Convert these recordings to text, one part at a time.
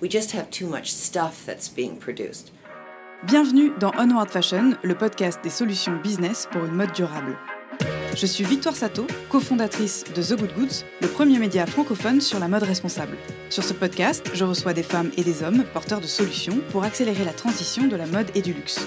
We just have too much stuff that's being produced. Bienvenue dans Onward Fashion, le podcast des solutions business pour une mode durable. Je suis Victoire Sato, cofondatrice de The Good Goods, le premier média francophone sur la mode responsable. Sur ce podcast, je reçois des femmes et des hommes porteurs de solutions pour accélérer la transition de la mode et du luxe.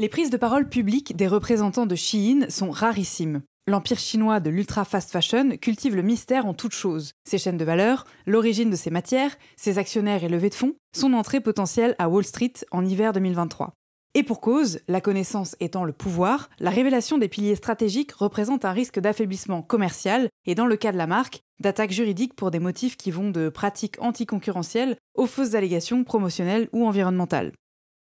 Les prises de parole publiques des représentants de Shein sont rarissimes. L'empire chinois de l'ultra fast fashion cultive le mystère en toutes choses. Ses chaînes de valeur, l'origine de ses matières, ses actionnaires et levées de fonds, son entrée potentielle à Wall Street en hiver 2023. Et pour cause, la connaissance étant le pouvoir, la révélation des piliers stratégiques représente un risque d'affaiblissement commercial et, dans le cas de la marque, d'attaque juridique pour des motifs qui vont de pratiques anticoncurrentielles aux fausses allégations promotionnelles ou environnementales.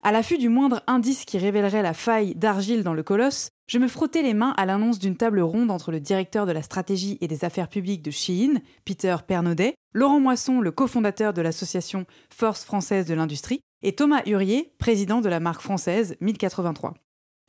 À l'affût du moindre indice qui révélerait la faille d'argile dans le colosse, je me frottais les mains à l'annonce d'une table ronde entre le directeur de la stratégie et des affaires publiques de Shein, Peter Pernaudet, Laurent Moisson, le cofondateur de l'association Force française de l'industrie, et Thomas Hurier, président de la marque française 1083.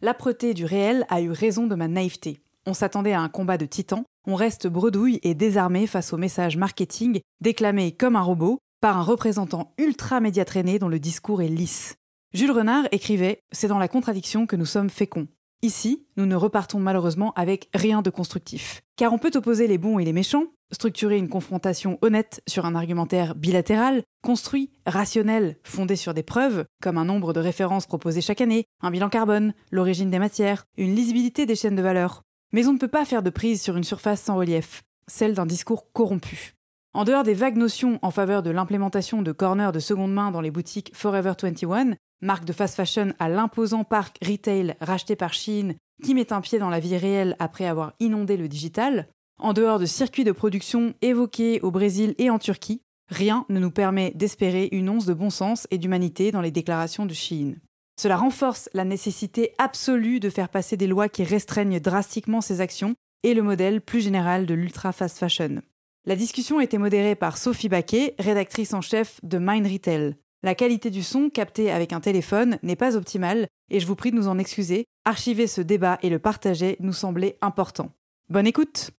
L'âpreté du réel a eu raison de ma naïveté. On s'attendait à un combat de titans, on reste bredouille et désarmé face au message marketing déclamé comme un robot par un représentant ultra médiatraîné dont le discours est lisse. Jules Renard écrivait C'est dans la contradiction que nous sommes féconds. Ici, nous ne repartons malheureusement avec rien de constructif. Car on peut opposer les bons et les méchants, structurer une confrontation honnête sur un argumentaire bilatéral, construit, rationnel, fondé sur des preuves, comme un nombre de références proposées chaque année, un bilan carbone, l'origine des matières, une lisibilité des chaînes de valeur. Mais on ne peut pas faire de prise sur une surface sans relief, celle d'un discours corrompu. En dehors des vagues notions en faveur de l'implémentation de corners de seconde main dans les boutiques Forever 21, marque de fast fashion à l'imposant parc retail racheté par Chine, qui met un pied dans la vie réelle après avoir inondé le digital, en dehors de circuits de production évoqués au Brésil et en Turquie, rien ne nous permet d'espérer une once de bon sens et d'humanité dans les déclarations de Chine. Cela renforce la nécessité absolue de faire passer des lois qui restreignent drastiquement ces actions et le modèle plus général de l'ultra fast fashion. La discussion a été modérée par Sophie Baquet, rédactrice en chef de Mind Retail. La qualité du son capté avec un téléphone n'est pas optimale et je vous prie de nous en excuser. Archiver ce débat et le partager nous semblait important. Bonne écoute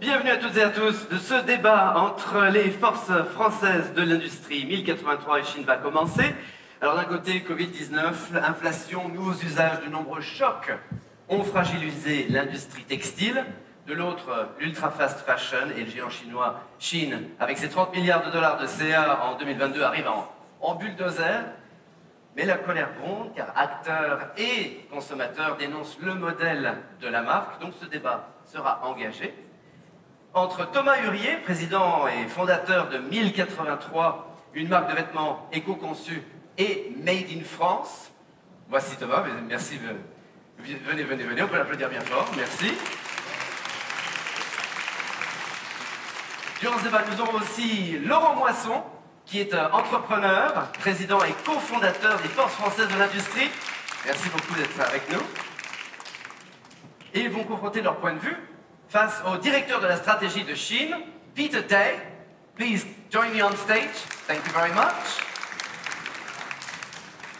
Bienvenue à toutes et à tous de ce débat entre les forces françaises de l'industrie. 1083 et Chine va commencer. Alors d'un côté, Covid-19, inflation, nouveaux usages, de nombreux chocs ont fragilisé l'industrie textile. De l'autre, l'ultra fast fashion et le géant chinois Chine, avec ses 30 milliards de dollars de CA en 2022, arrive en, bulldozer. Mais la colère gronde car acteurs et consommateurs dénoncent le modèle de la marque. Donc ce débat sera engagé entre Thomas Hurier, président et fondateur de 1083, une marque de vêtements éco-conçue et made in France. Voici Thomas, merci. Venez, venez, venez, on peut l'applaudir bien fort, merci. Durant ce débat, nous aurons aussi Laurent Moisson, qui est entrepreneur, président et cofondateur des Forces françaises de l'industrie. Merci beaucoup d'être avec nous. Et ils vont confronter leur point de vue face au directeur de la stratégie de Chine, Peter Tay. Please join me on stage. Thank you very much.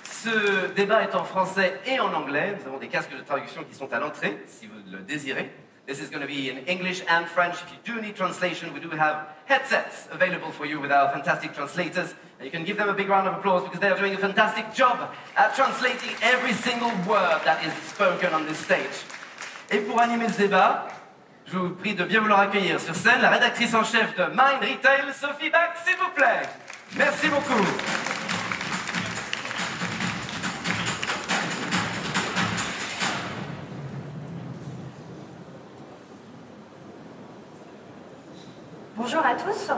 Ce débat est en français et en anglais. Nous avons des casques de traduction qui sont à l'entrée, si vous le désirez. This is going to be in English and French. If you do need translation, we do have headsets available for you with our fantastic translators. And you can give them a big round of applause because they are doing a fantastic job at translating every single word that is spoken on this stage. Et pour animer ce débat, Je vous prie de bien vouloir accueillir sur scène la rédactrice en chef de Mind Retail, Sophie Bach, s'il vous plaît. Merci beaucoup. Bonjour à tous.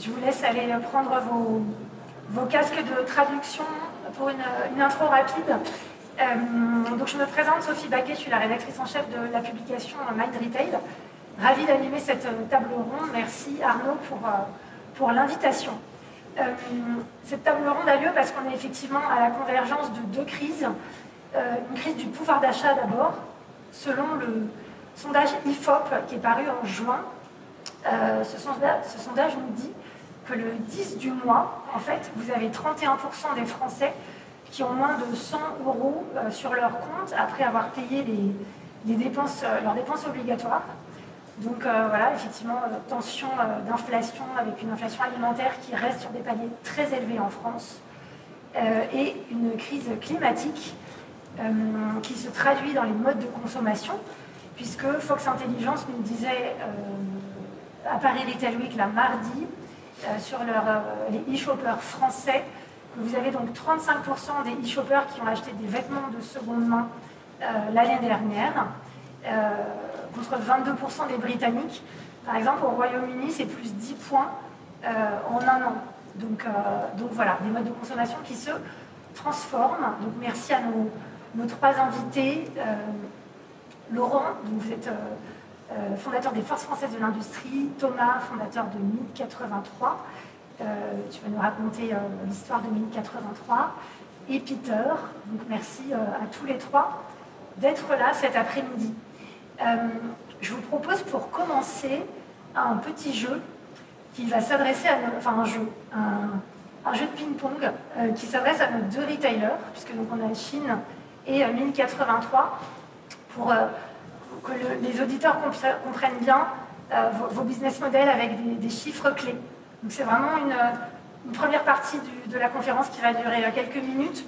Je vous laisse aller prendre vos, casques de traduction pour une, intro rapide. Euh, donc je me présente, Sophie Baquet, je suis la rédactrice en chef de la publication Mind Retail. Ravie d'animer cette table ronde. Merci Arnaud pour, euh, l'invitation. Euh, cette table ronde a lieu parce qu'on est effectivement à la convergence de deux crises. Une crise du pouvoir d'achat d'abord, selon le sondage IFOP qui est paru en juin. Euh, ce, sondage, nous dit que le 10 du mois, en fait, vous avez 31% des Français qui ont moins de 100 euros euh, sur leur compte après avoir payé les, dépenses, euh, leurs dépenses obligatoires. Donc voilà, effectivement, tension d'inflation avec une inflation alimentaire qui reste sur des paliers très élevés en France et une crise climatique qui se traduit dans les modes de consommation, puisque Fox Intelligence nous disait à Paris Retail Week, la mardi, euh, sur leur, euh, les e-shoppers français, vous avez donc 35% des e-shoppers qui ont acheté des vêtements de seconde main euh, l'année dernière, contre 22% des Britanniques. Par exemple, au Royaume-Uni, c'est plus 10 points en un an. Donc, donc voilà, des modes de consommation qui se transforment. Donc merci à nos, nos trois invités. Laurent, vous êtes euh, fondateur des Forces françaises de l'industrie, Thomas, fondateur de 1083. Euh, tu vas nous raconter euh, l'histoire de 1083. Et Peter, donc merci euh, à tous les trois d'être là cet après-midi. Je vous propose pour commencer un petit jeu qui va s'adresser à nos, enfin un jeu, un, jeu de ping-pong qui s'adresse à nos deux retailers, puisque donc on a Chine et euh, 1083, pour que le- les auditeurs compre- comprennent bien euh, vos, vos business models avec des, des chiffres clés. Donc c'est vraiment une, une première partie du- de la conférence qui va durer euh, quelques minutes,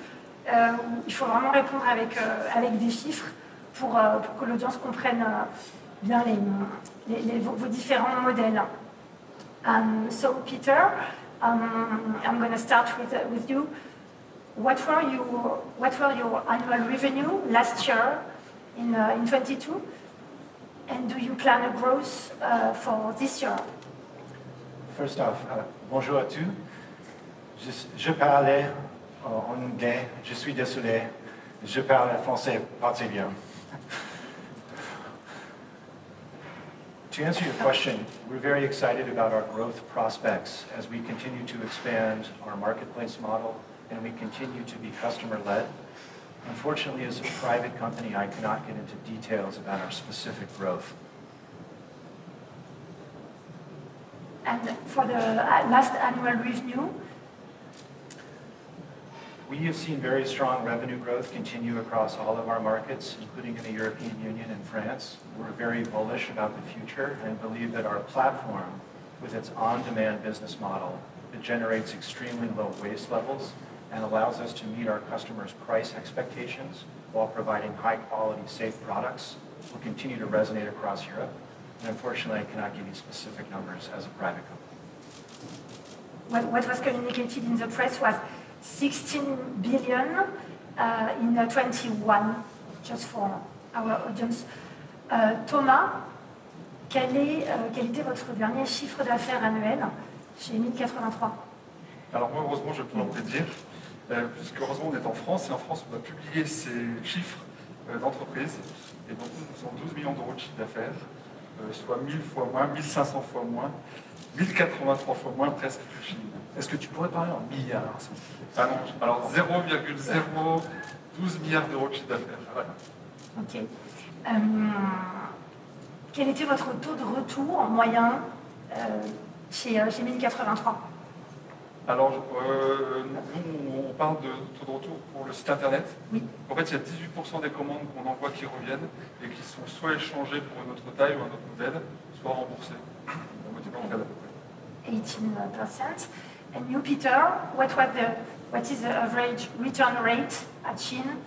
euh, où il faut vraiment répondre avec, euh, avec des chiffres pour, euh, pour que l'audience comprenne euh, bien les, les- les- vos, vos différents modèles. Um, so Peter, um, I'm going to start with, uh, with you. What were, you, what were your annual revenue last year in, uh, in 22? And do you plan a growth uh, for this year? First off, uh, bonjour à tous. Je, je euh, en anglais, je suis désolé. Je parle français pas bien. To answer your question, we're very excited about our growth prospects as we continue to expand our marketplace model and we continue to be customer-led. Unfortunately, as a private company, I cannot get into details about our specific growth. And for the uh, last annual revenue, We have seen very strong revenue growth continue across all of our markets, including in the European Union and France. We're very bullish about the future and believe that our platform, with its on-demand business model that generates extremely low waste levels and allows us to meet our customers' price expectations while providing high-quality, safe products, will continue to resonate across Europe. And unfortunately, I cannot give you specific numbers as a private company. what, what was communicated in the press was 16 billion uh, in uh, 21, just for our audience. Euh, Thomas, quel, est, euh, quel était votre dernier chiffre d'affaires annuel chez 1083 Alors moi, heureusement, je peux te dire, euh, puisque heureusement, on est en France, et en France, on va publier ces chiffres euh, d'entreprise. Et donc, nous faisons 12 millions d'euros de chiffre d'affaires, euh, soit 1000 fois moins, 1500 fois moins, 1083 fois moins, presque que Chine. Est-ce que tu pourrais parler en milliards Ah non, alors 0,012 milliards d'euros de chiffre d'affaires. Voilà. Ok. Euh, quel était votre taux de retour moyen euh, chez, euh, chez 1083 Alors, euh, nous, on parle de taux de retour pour le site internet. Oui. En fait, il y a 18% des commandes qu'on envoie qui reviennent et qui sont soit échangées pour une autre taille ou un autre modèle, soit remboursées. On moitié d'entre elles à peu près. 18%. And you, Peter, what, was the, what is the average return rate at Shein?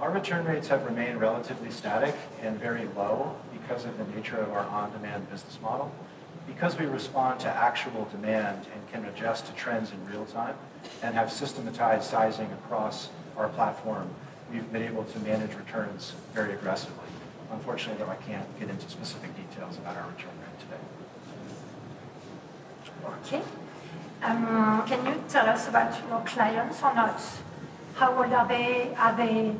Our return rates have remained relatively static and very low because of the nature of our on-demand business model. Because we respond to actual demand and can adjust to trends in real time and have systematized sizing across our platform, we've been able to manage returns very aggressively. Unfortunately, though, I can't get into specific details about our return rate today. Okay. Um, can you tell us about your clients or not? How old are they? Are they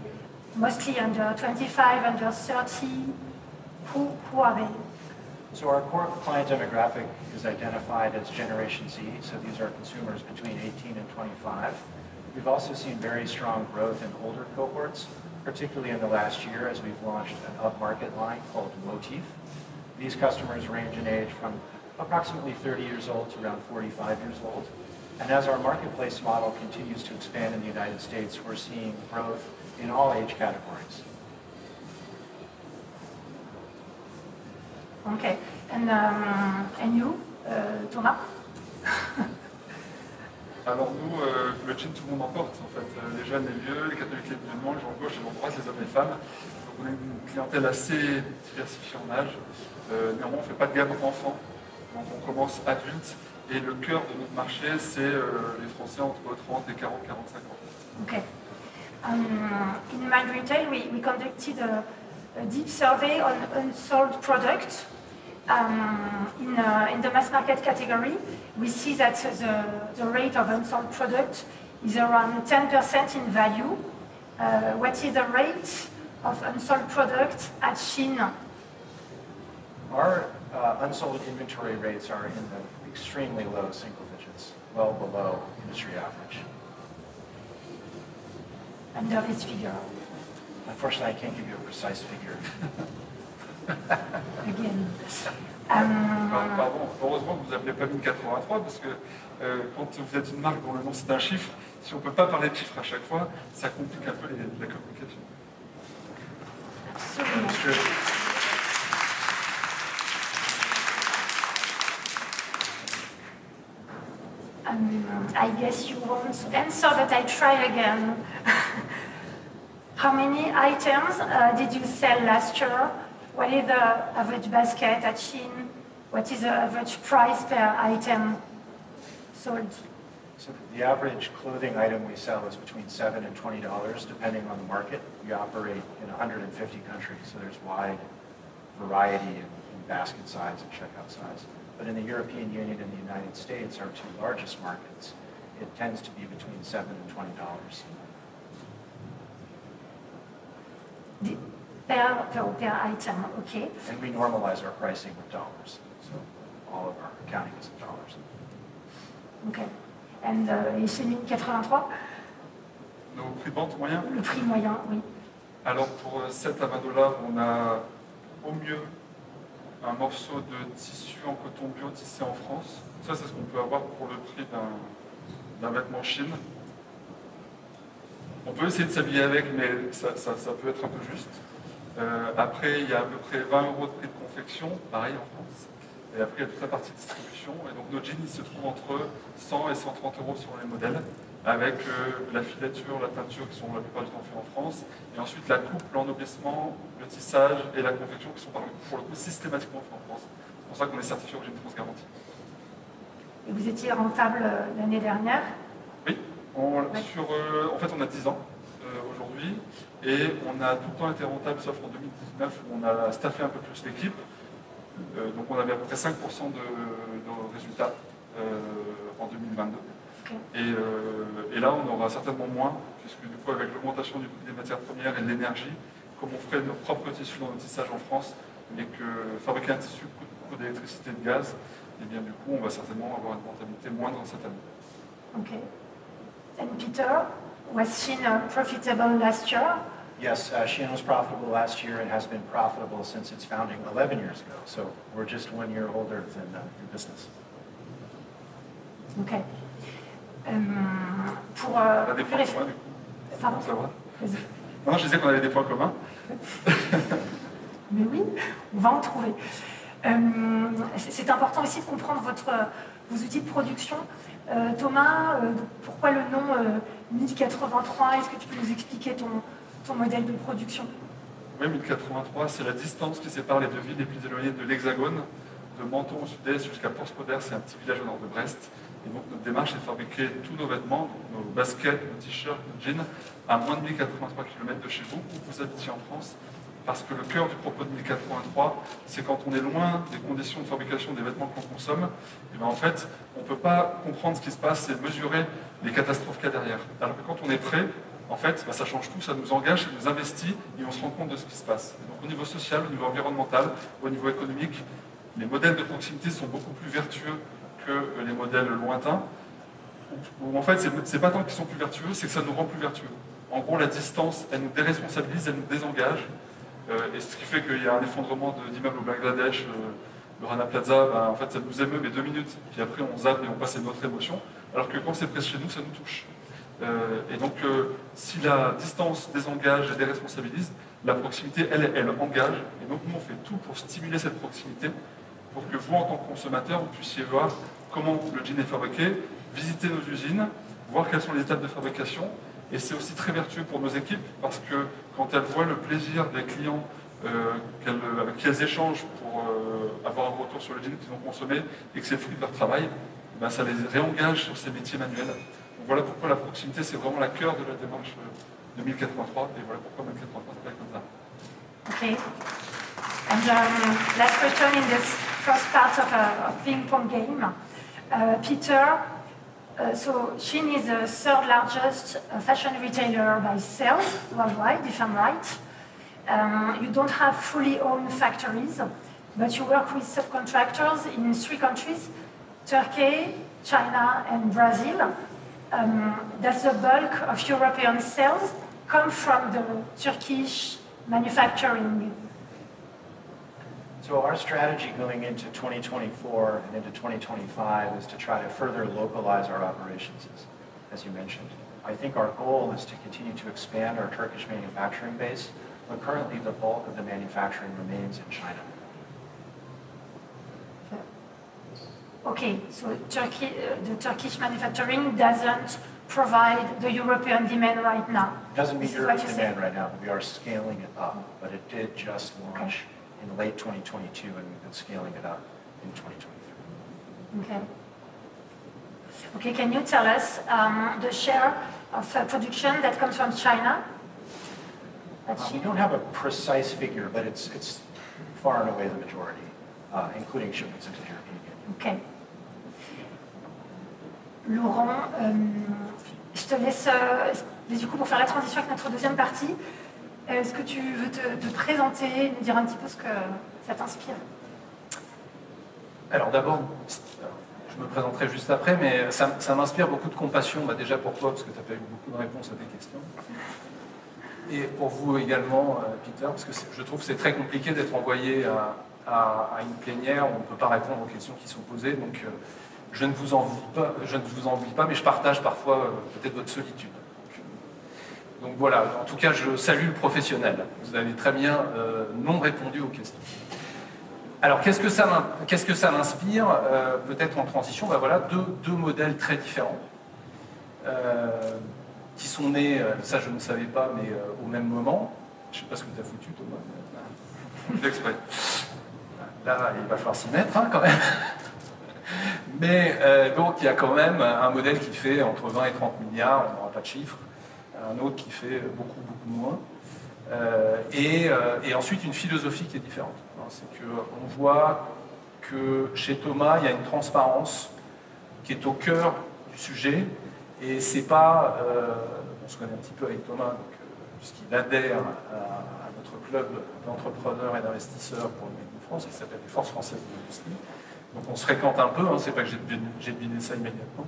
mostly under 25, under 30? Who, who are they? So our core client demographic is identified as Generation Z, so these are consumers between 18 and 25. We've also seen very strong growth in older cohorts, particularly in the last year as we've launched an upmarket line called Motif. These customers range in age from approximately 30 years old to around 45 years old. And as our marketplace model continues to expand in the United States, we're seeing growth in all age categories. Okay. And, um, and you, uh, Thomas? Alors nous, euh, le jean, tout le monde en porte en fait. Euh, les jeunes, les vieux, les catholiques, les musulmans, les gens de gauche, les gens de droite, les hommes et les femmes. Donc on a une clientèle assez diversifiée en âge. Euh, néanmoins, on ne fait pas de gamme enfants. Donc on commence adulte. Et le cœur de notre marché, c'est euh, les Français entre 30 et 40, 45 ans. Okay. Um, in Mind Retail, we, we conducted a, a deep survey on unsold products. Um, in, uh, in the mass market category, we see that the, the rate of unsold product is around 10% in value. Uh, what is the rate of unsold product at Shein? Our uh, unsold inventory rates are in the extremely low single digits, well below industry average. Under this figure, Unfortunately, I can't give you a precise figure. again. Um, Pardon, heureusement que vous appelez pas 1083 parce que euh, quand vous êtes une marque dont le nom c'est un chiffre, si on ne peut pas parler de chiffres à chaque fois, ça complique un peu les- la communication. absolument. True. Um, I guess you won't answer, but I try again. How many items uh, did you sell last year? What is the average basket at Shein? What is the average price per item sold? So the average clothing item we sell is between seven and twenty dollars, depending on the market. We operate in 150 countries, so there's wide variety in, in basket size and checkout size. But in the European Union and the United States, our two largest markets, it tends to be between seven and twenty dollars. Per, per, per item, okay? And we normalize our pricing with dollars, so all of our accounting is in dollars. okay. And uh, et chez 1083, Nos prix de vente moyens le prix moyen, oui. Alors pour euh, 7 à 20 dollars, on a au mieux un morceau de tissu en coton bio tissé en France. Ça, c'est ce qu'on peut avoir pour le prix d'un- d'un vêtement Chine. On peut essayer de s'habiller avec, mais ça, ça- ça peut être un peu juste. Euh, après, il y a à peu près 20 euros de prix de confection, pareil en France. Et après, il y a toute la partie distribution. Et donc, nos jeans, ils se trouvent entre 100 et 130 euros sur les modèles, avec euh, la filature, la teinture qui sont la plupart du temps faits en France. Et ensuite, la coupe, l'ennoblissement, le tissage et la confection qui sont par- pour le coup systématiquement faits en France. C'est pour ça qu'on est certifié Origine France Garantie. Et vous étiez rentable euh, l'année dernière? Oui, on, Ouais. sur, euh, en fait, on a 10 ans aujourd'hui et on a tout le temps été rentable, sauf en 2019 où on a staffé un peu plus l'équipe. Euh, donc on avait à peu près 5% de, de résultats euh, en 2022. Ok. Et, euh, et là, on aura certainement moins, puisque du coup, avec l'augmentation du prix des matières premières et de l'énergie, comme on ferait nos propres tissus dans nos tissages en France, et que fabriquer un tissu coûte beaucoup d'électricité et de gaz, et bien du coup, on va certainement avoir une rentabilité moindre cette année. Okay. And Peter, was uh, profitable last year? Yes, uh, Shein was profitable last year and has been profitable since its founding 11 years ago. So we're just one year older than uh, your business. Ok. Euh, pour euh, On a des points vérifier- communs, du coup. Pardon? Ça va? Non, je disais qu'on avait des points communs. Mais oui, on va en trouver. Euh, c'est c'est important aussi de comprendre votre, vos outils de production. Euh, Thomas, euh, pourquoi le nom euh, 1083 Est-ce que tu peux nous expliquer ton, ton modèle de production Oui, 1083, c'est la distance qui sépare les deux villes les plus éloignées de l'Hexagone, de Menton au sud-est jusqu'à Porspoder, c'est un petit village au nord de Brest. Et donc notre démarche est de fabriquer tous nos vêtements, nos baskets, nos t-shirts, nos jeans, à moins de 1083 km de chez vous, où vous habitez en France. Parce que le cœur du propos de 1083, c'est quand on est loin des conditions de fabrication des vêtements qu'on consomme, et bien en fait, on ne peut pas comprendre ce qui se passe et mesurer les catastrophes qu'il y a derrière. Alors que quand on est prêt, en fait, bah, ça change tout, ça nous engage, ça nous investit et on se rend compte de ce qui se passe. donc au niveau social, au niveau environnemental, au niveau économique, les modèles de proximité sont beaucoup plus vertueux que les modèles lointains. En fait, c'est pas tant qu'ils sont plus vertueux, c'est que ça nous rend plus vertueux. En gros, la distance, elle nous déresponsabilise, elle nous désengage. Euh, et ce qui fait qu'il y a un effondrement d'immeubles au Bangladesh, euh, le Rana Plaza, ben, en fait, ça nous émeut mais deux minutes, puis après on zappe et on passe à une autre émotion. Alors que quand c'est près de chez nous, ça nous touche. Euh, et donc, si la distance désengage et déresponsabilise, la proximité, elle, elle engage. Et donc, nous, on fait tout pour stimuler cette proximité pour que vous, en tant que consommateur, vous puissiez voir comment le jean est fabriqué, visiter nos usines, voir quelles sont les étapes de fabrication. Et c'est aussi très vertueux pour nos équipes parce que quand elles voient le plaisir des clients euh, avec qui elles échangent pour euh, avoir un retour sur le jean qu'ils ont consommé et que c'est le fruit de leur travail, ben ça les réengage sur ces métiers manuels. Voilà pourquoi la proximité, c'est vraiment la cœur de la démarche de 1083 et voilà pourquoi 1083 s'appelle comme ça. Ok. And um, last question in this first part of a, a ping pong game. Uh, Peter, uh, so Shein is the third largest uh, fashion retailer by sales worldwide, if I'm right. Um, you don't have fully owned factories, but you work with subcontractors in three countries Turkey, China, and Brazil. Um, does the bulk of European sales come from the Turkish manufacturing so our strategy going into 2024 and into 2025 is to try to further localize our operations, as you mentioned. I think our goal is to continue to expand our Turkish manufacturing base, but currently the bulk of the manufacturing remains in China. Okay, so Turkey, uh, the Turkish manufacturing doesn't provide the European demand right now. Doesn't meet European demand right now, but we are scaling it up. But it did just launch. Okay in late 2022, and we've been scaling it up in 2023. Okay. Okay, can you tell us um, the share of uh, production that comes from China? Uh, we don't have a precise figure, but it's, it's far and away the majority, uh, including shipments into the European Union. Okay. Laurent, euh, je te laisse, euh, du coup, pour faire la transition avec notre deuxième partie, Est-ce que tu veux te, présenter, nous dire un petit peu ce que ça t'inspire? Alors d'abord, je me présenterai juste après, mais ça, m'inspire beaucoup de compassion, bah, déjà pour toi, parce que tu n'as pas eu beaucoup de réponses à tes questions. Et pour vous également, euh, Peter, parce que je trouve que c'est très compliqué d'être envoyé à, une plénière où on ne peut pas répondre aux questions qui sont posées. Euh, je ne vous envie pas, je ne vous envie pas, mais je partage parfois euh, peut-être votre solitude. Donc voilà, en tout cas, je salue le professionnel. Vous avez très bien euh, non répondu aux questions. Alors, qu'est-ce que ça, qu'est-ce que ça m'inspire euh, Peut-être en transition, ben voilà, deux, deux, modèles très différents qui sont nés, ça je ne savais pas, mais au même moment. Je ne sais pas ce que tu as foutu, Thomas. Exprès. Là, il va falloir s'y mettre hein, quand même. Mais donc, il y a quand même un modèle qui fait entre 20 et 30 milliards, on n'aura pas de chiffres, un autre qui fait beaucoup, beaucoup moins. Euh, euh, et, ensuite une philosophie qui est différente. C'est qu'on voit que chez Thomas, il y a une transparence qui est au cœur du sujet, et c'est pas, euh, on se connaît un petit peu avec Thomas, puisqu'il adhère à, notre club d'entrepreneurs et d'investisseurs pour le de France, qui s'appelle les Forces françaises de l'industrie. Donc on se fréquente un peu, hein, c'est pas que j'ai deviné ça immédiatement,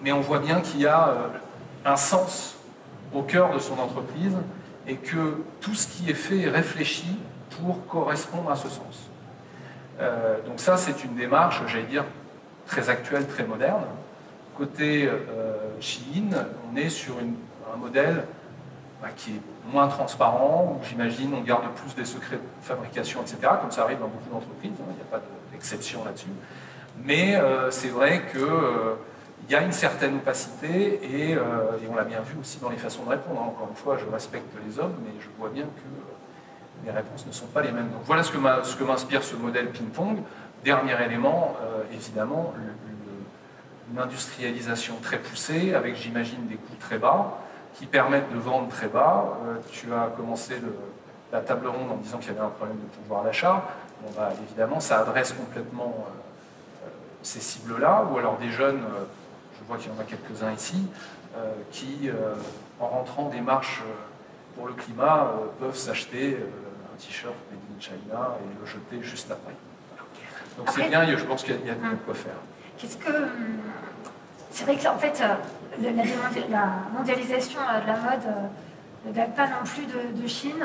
mais on voit bien qu'il y a un sens au cœur de son entreprise et que tout ce qui est fait est réfléchi pour correspondre à ce sens. Euh, donc ça, c'est une démarche, j'allais dire, très actuelle, très moderne. Côté euh, on est sur un modèle bah, qui est moins transparent, où j'imagine on garde plus des secrets de fabrication, etc., comme ça arrive dans beaucoup d'entreprises, hein, il a pas d'exception là-dessus. Mais euh, c'est vrai que euh, y a une certaine opacité euh, et, on l'a bien vu aussi dans les façons de répondre. Encore une fois, je respecte les hommes, mais je vois bien que les réponses ne sont pas les mêmes. Donc voilà ce que m'inspire ce modèle ping-pong. Dernier élément, évidemment, une industrialisation très poussée, avec j'imagine des coûts très bas, qui permettent de vendre très bas. Tu as commencé la table ronde en disant qu'il y avait un problème de pouvoir d'achat. Bon, bah, évidemment, ça adresse complètement euh, ces cibles-là, ou alors des jeunes, je vois qu'il y en a quelques-uns ici, qui, en rentrant des marches pour le climat, peuvent s'acheter un t-shirt made in China et le jeter juste après. Donc c'est bien, je pense qu'il y, a de hum. quoi faire. Qu'est-ce que. Hum, c'est vrai que, en fait, euh, la, mondialisation euh, de la mode euh, ne date pas non plus de, Chine.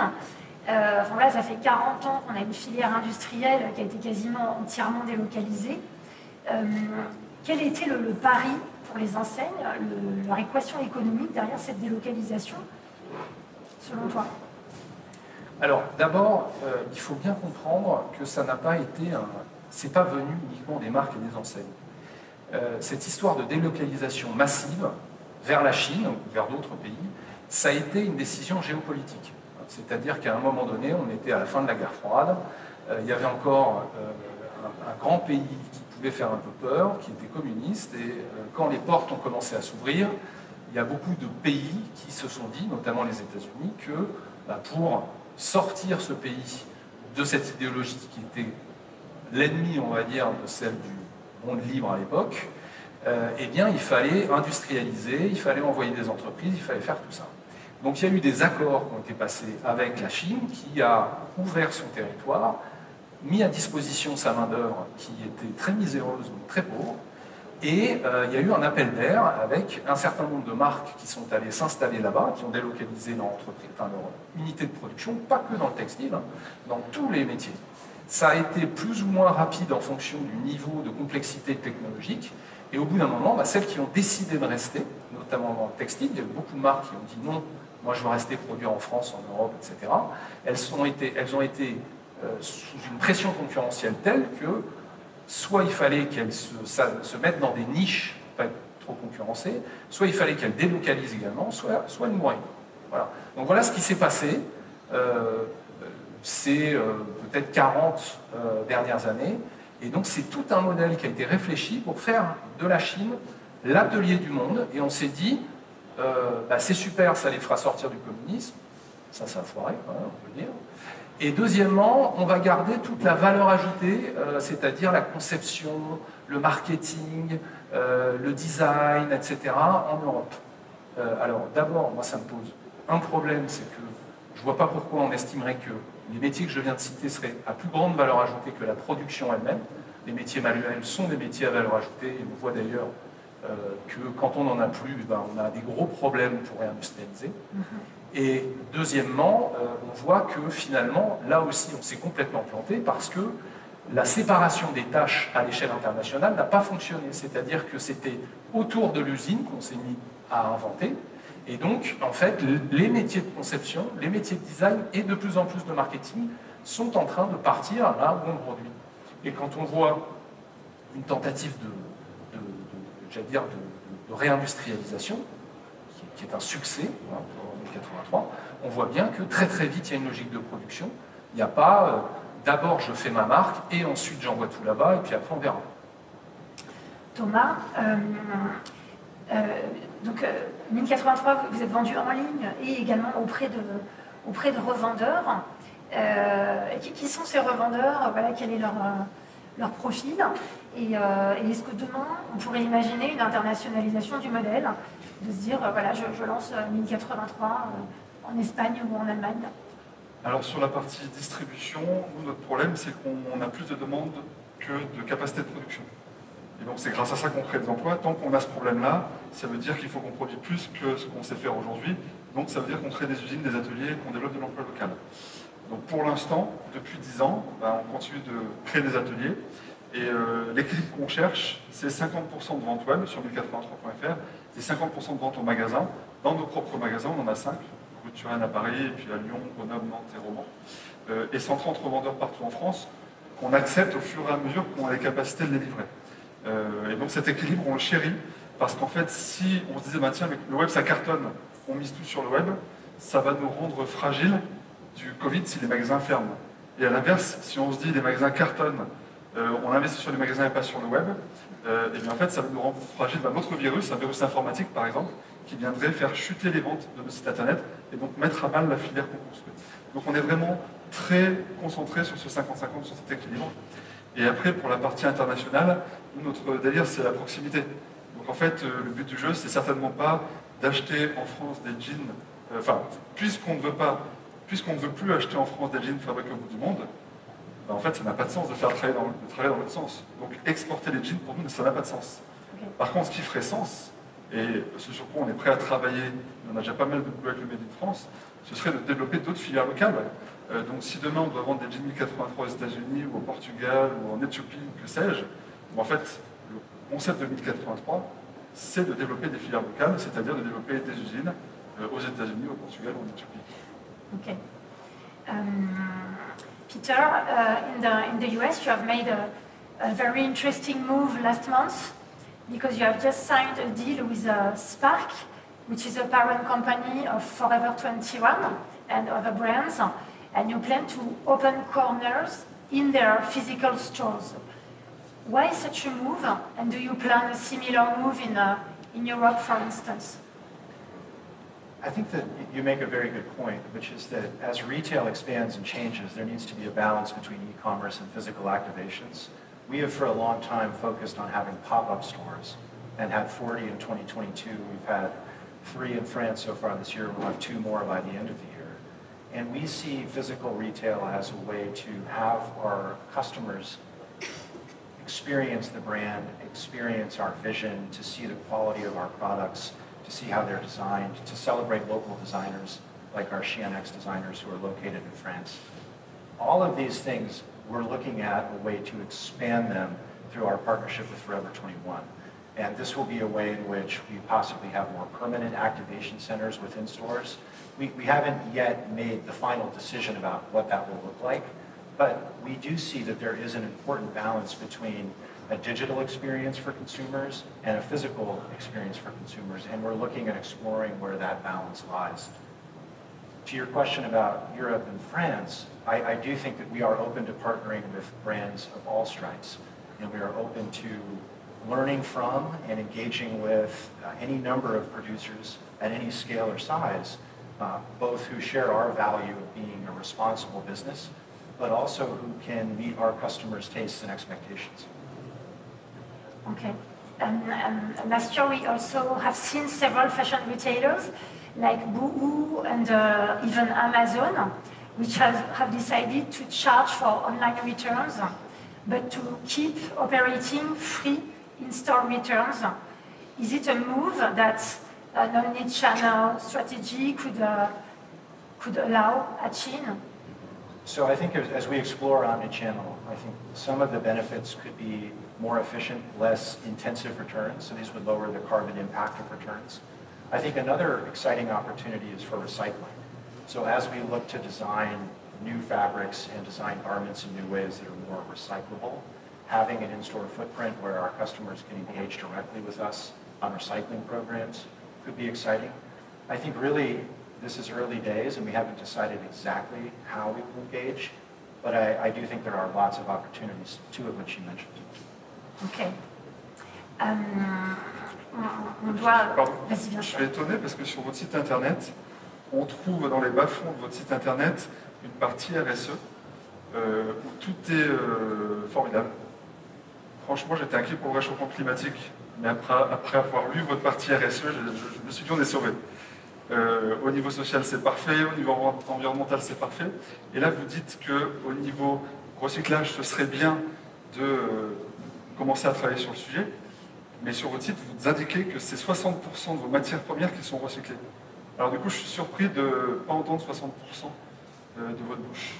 Enfin là, ça fait 40 ans qu'on a une filière industrielle qui a été quasiment entièrement délocalisée. quel était le, pari pour les enseignes, leur équation économique derrière cette délocalisation, selon toi? Alors, d'abord, il faut bien comprendre que ça n'a pas été un, c'est pas venu uniquement des marques et des enseignes. Euh, cette histoire de délocalisation massive vers la Chine ou vers d'autres pays, ça a été une décision géopolitique. C'est-à-dire qu'à un moment donné, on était à la fin de la guerre froide, euh, il y avait encore euh, un, grand pays qui pouvait faire un peu peur, qui était communiste, et quand les portes ont commencé à s'ouvrir, il y a beaucoup de pays qui se sont dit, notamment les États-Unis, que bah, pour sortir ce pays de cette idéologie qui était l'ennemi, on va dire, de celle du monde libre à l'époque, euh, eh bien, il fallait industrialiser, il fallait envoyer des entreprises, il fallait faire tout ça. Donc, il y a eu des accords qui ont été passés avec la Chine, qui a ouvert son territoire, mis à disposition sa main-d'œuvre qui était très miséreuse, très pauvre, et euh, il y a eu un appel d'air avec un certain nombre de marques qui sont allées s'installer là-bas, qui ont délocalisé leur, leur unité de production, pas que dans le textile, hein, dans tous les métiers. Ça a été plus ou moins rapide en fonction du niveau de complexité technologique. Et au bout d'un moment, bah, celles qui ont décidé de rester, notamment dans le textile, il y a eu beaucoup de marques qui ont dit non, moi je veux rester produire en France, en Europe, etc. Elles, ont été, euh, sous une pression concurrentielle telle que soit il fallait qu'elles se, mettent dans des niches pas trop concurrencées, soit il fallait qu'elles délocalisent également, soit, elles mourraient. Voilà. Donc voilà ce qui s'est passé. Euh, euh, peut-être 40 euh, dernières années. Et donc c'est tout un modèle qui a été réfléchi pour faire de la Chine l'atelier du monde. Et on s'est dit, euh, bah, c'est super, ça les fera sortir du communisme. Ça, ça a foiré, on peut dire. Et deuxièmement, on va garder toute la valeur ajoutée, c'est-à-dire la conception, le marketing, le design, etc., en Europe. alors d'abord, moi ça me pose un problème, c'est que je ne vois pas pourquoi on estimerait que les métiers que je viens de citer seraient à plus grande valeur ajoutée que la production elle-même. Les métiers manuels sont des métiers à valeur ajoutée, et on voit d'ailleurs euh, que quand on n'en a plus, ben, on a des gros problèmes pour réindustrialiser. Mm-hmm. Et deuxièmement, euh, on voit que finalement, là aussi, on s'est complètement planté parce que la séparation des tâches à l'échelle internationale n'a pas fonctionné. C'est-à-dire que c'était autour de l'usine qu'on s'est mis à inventer, et donc, en fait, les métiers de conception, les métiers de design et de plus en plus de marketing sont en train de partir là où on produit. Et quand on voit une tentative de, dire, de, réindustrialisation, qui, est un succès hein, en 1983, on voit bien que très très vite, il y a une logique de production. Il n'y a pas euh, d'abord je fais ma marque et ensuite j'envoie tout là-bas et puis après on verra. Thomas, euh, euh, donc, 1083, euh, vous êtes vendu en ligne et également auprès de, auprès de revendeurs. Euh, qui, sont ces revendeurs? Voilà, Quel est leur, leur profil? Et, est-ce que demain, on pourrait imaginer une internationalisation du modèle? De se dire, voilà, je, je lance 1083 en Espagne ou en Allemagne alors sur la partie distribution, notre problème c'est qu'on a plus de demandes que de capacité de production. Et donc c'est grâce à ça qu'on crée des emplois. Tant qu'on a ce problème-là, ça veut dire qu'il faut qu'on produise plus que ce qu'on sait faire aujourd'hui. Donc ça veut dire qu'on crée des usines, des ateliers, qu'on développe de l'emploi local. Donc pour l'instant, depuis 10 ans, ben, on continue de créer des ateliers. Et euh, l'équilibre qu'on cherche, c'est 50% de vente web sur 1083.fr et 50% de vente au magasin. Dans nos propres magasins, on en a 5. Rue à Paris, et puis à Lyon, Grenoble, Nantes et Romans. Euh, et 130 revendeurs partout en France qu'on accepte au fur et à mesure qu'on a les capacités de les livrer. Euh, et donc cet équilibre, on le chérit, parce qu'en fait, si on se disait, bah, tiens, le web ça cartonne, on mise tout sur le web, ça va nous rendre fragiles du Covid si les magasins ferment. Et à l'inverse, si on se dit les magasins cartonnent, euh, on investit sur les magasins et pas sur le web, euh, et bien en fait ça nous rend fragile d'un autre virus, un virus informatique par exemple, qui viendrait faire chuter les ventes de nos sites internet et donc mettre à mal la filière qu'on construit. Donc on est vraiment très concentré sur ce 50-50, sur cet équilibre. Et après, pour la partie internationale, notre délire, c'est la proximité. Donc en fait, euh, le but du jeu, c'est certainement pas d'acheter en France des jeans, euh, enfin, puisqu'on ne veut pas, puisqu'on ne veut plus acheter en France des jeans fabriqués au bout du monde, ben, en fait, ça n'a pas de sens de faire travailler dans, de travailler dans l'autre sens. Donc exporter les jeans, pour nous, ça n'a pas de sens. Par contre, ce qui ferait sens, et ce sur quoi on est prêt à travailler, on a déjà pas mal de boulot avec le Made in France, ce serait de développer d'autres filières locales. Euh, donc si demain on doit vendre des jeans 1083 aux États-Unis ou au Portugal ou en Éthiopie, que sais-je, en fait, le concept de 1083, c'est de développer des filières locales, c'est-à-dire de développer des usines euh, aux États-Unis, au Portugal ou en Éthiopie. Okay. Um, Peter, uh, in, the, in the US, you have made a, a, very interesting move last month because you have just signed a deal with uh, Spark, which is a parent company of Forever 21 and other brands, and you plan to open corners in their physical stores. Why such a move, and do you plan a similar move in, uh, in Europe, for instance? I think that you make a very good point, which is that as retail expands and changes, there needs to be a balance between e-commerce and physical activations. We have for a long time focused on having pop-up stores and had 40 in 2022. We've had three in France so far this year. We'll have two more by the end of the. And we see physical retail as a way to have our customers experience the brand, experience our vision, to see the quality of our products, to see how they're designed, to celebrate local designers like our X designers who are located in France. All of these things, we're looking at a way to expand them through our partnership with Forever 21. And this will be a way in which we possibly have more permanent activation centers within stores. We, we haven't yet made the final decision about what that will look like, but we do see that there is an important balance between a digital experience for consumers and a physical experience for consumers, and we're looking at exploring where that balance lies. To your question about Europe and France, I, I do think that we are open to partnering with brands of all stripes, and we are open to learning from and engaging with uh, any number of producers at any scale or size, uh, both who share our value of being a responsible business, but also who can meet our customers' tastes and expectations. Okay. And, and last year we also have seen several fashion retailers like Boohoo and uh, even Amazon, which has, have decided to charge for online returns, but to keep operating free in-store returns. Is it a move that an omni-channel strategy could, uh, could allow at Shein? So I think as, as we explore omni-channel, I think some of the benefits could be more efficient, less intensive returns, so these would lower the carbon impact of returns. I think another exciting opportunity is for recycling. So as we look to design new fabrics and design garments in new ways that are more recyclable, having an in-store footprint where our customers can engage directly with us on recycling programs could be exciting. I think really this is early days and we haven't decided exactly how we will engage, but I, I do think there are lots of opportunities, two of which you mentioned. Ok. Um, on doit... Je suis étonné parce que sur votre site internet, on trouve dans les bas-fonds de votre site internet une partie RSE euh, où tout est euh, formidable. Franchement, j'étais inquiet pour le réchauffement climatique, mais après, avoir lu votre partie RSE, je, me suis dit on est sauvé. Euh, au niveau social, c'est parfait, au niveau environnemental, c'est parfait. Et là, vous dites qu'au niveau recyclage, ce serait bien de commencer à travailler sur le sujet, mais sur votre site, vous indiquez que c'est 60% de vos matières premières qui sont recyclées. Alors du coup, je suis surpris de ne pas entendre 60% euh, de votre bouche.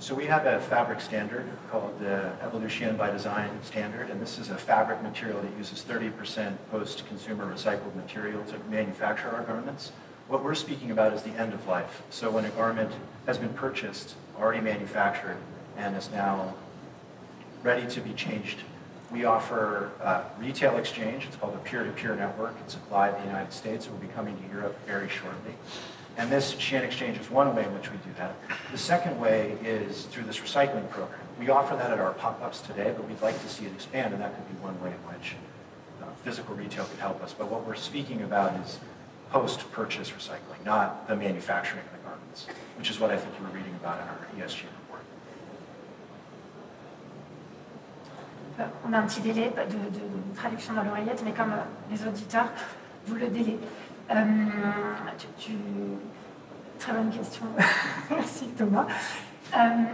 So we have a fabric standard called the Evolution by Design standard, and this is a fabric material that uses 30% post-consumer recycled material to manufacture our garments. What we're speaking about is the end of life. So when a garment has been purchased, already manufactured, and is now ready to be changed. We offer uh, retail exchange. It's called a peer-to-peer network. It's applied in the United States. It will be coming to Europe very shortly. And this Shein Exchange is one way in which we do that. The second way is through this recycling program. We offer that at our pop-ups today, but we'd like to see it expand, and that could be one way in which uh, physical retail could help us. But what we're speaking about is post-purchase recycling, not the manufacturing of the garments, which is what I think you were reading about in our ESG report. Euh, On a un petit délai de, de- de traduction dans l'oreillette, mais comme euh, les auditeurs, vous le délai. Euh, Très bonne question. Merci Thomas.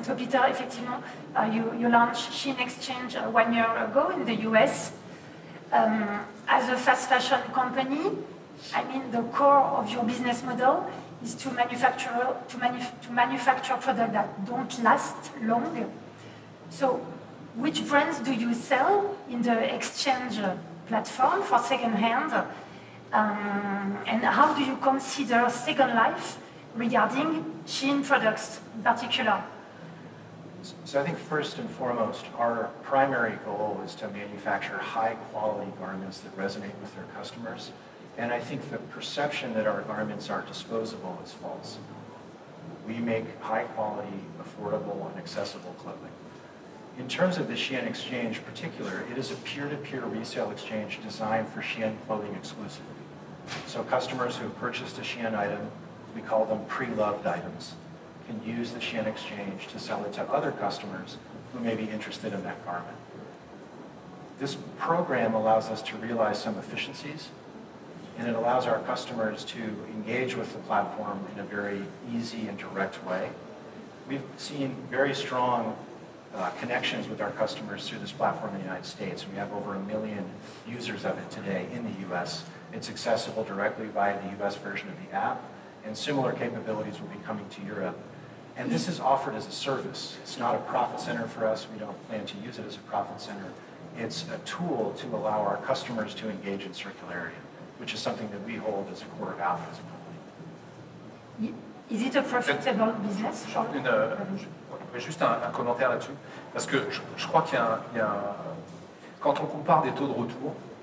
So Peter, effectivement, uh, you, launched Shein Exchange uh, one year ago in the US. Um, as a fast fashion company, I mean the core of your business model is to manufacture to, manuf- to manufacture products that don't last long. So, which brands do you sell in the exchange platform for second-hand? Um, and how do you consider second life regarding Shein products in particular? So I think first and foremost, our primary goal is to manufacture high-quality garments that resonate with their customers. And I think the perception that our garments are disposable is false. We make high-quality, affordable, and accessible clothing. In terms of the Shein Exchange in particular, it is a peer-to-peer resale exchange designed for Shein clothing exclusively. So customers who have purchased a Shein item, we call them pre-loved items, can use the Shein Exchange to sell it to other customers who may be interested in that garment. This program allows us to realize some efficiencies, and it allows our customers to engage with the platform in a very easy and direct way. We've seen very strong uh, connections with our customers through this platform in the United States. We have over a million users of it today in the US. It's accessible directly via the US version of the app, and similar capabilities will be coming to Europe. And this is offered as a service. It's not a profit center for us. We don't plan to use it as a profit center. It's a tool to allow our customers to engage in circularity, which is something that we hold as a core value as a company. Is it a profitable business? for- Une, euh, je- juste un, un commentaire là-dessus, parce que je, je crois qu'il y a, un, il y a un- Quand on compare des taux de retour, euh,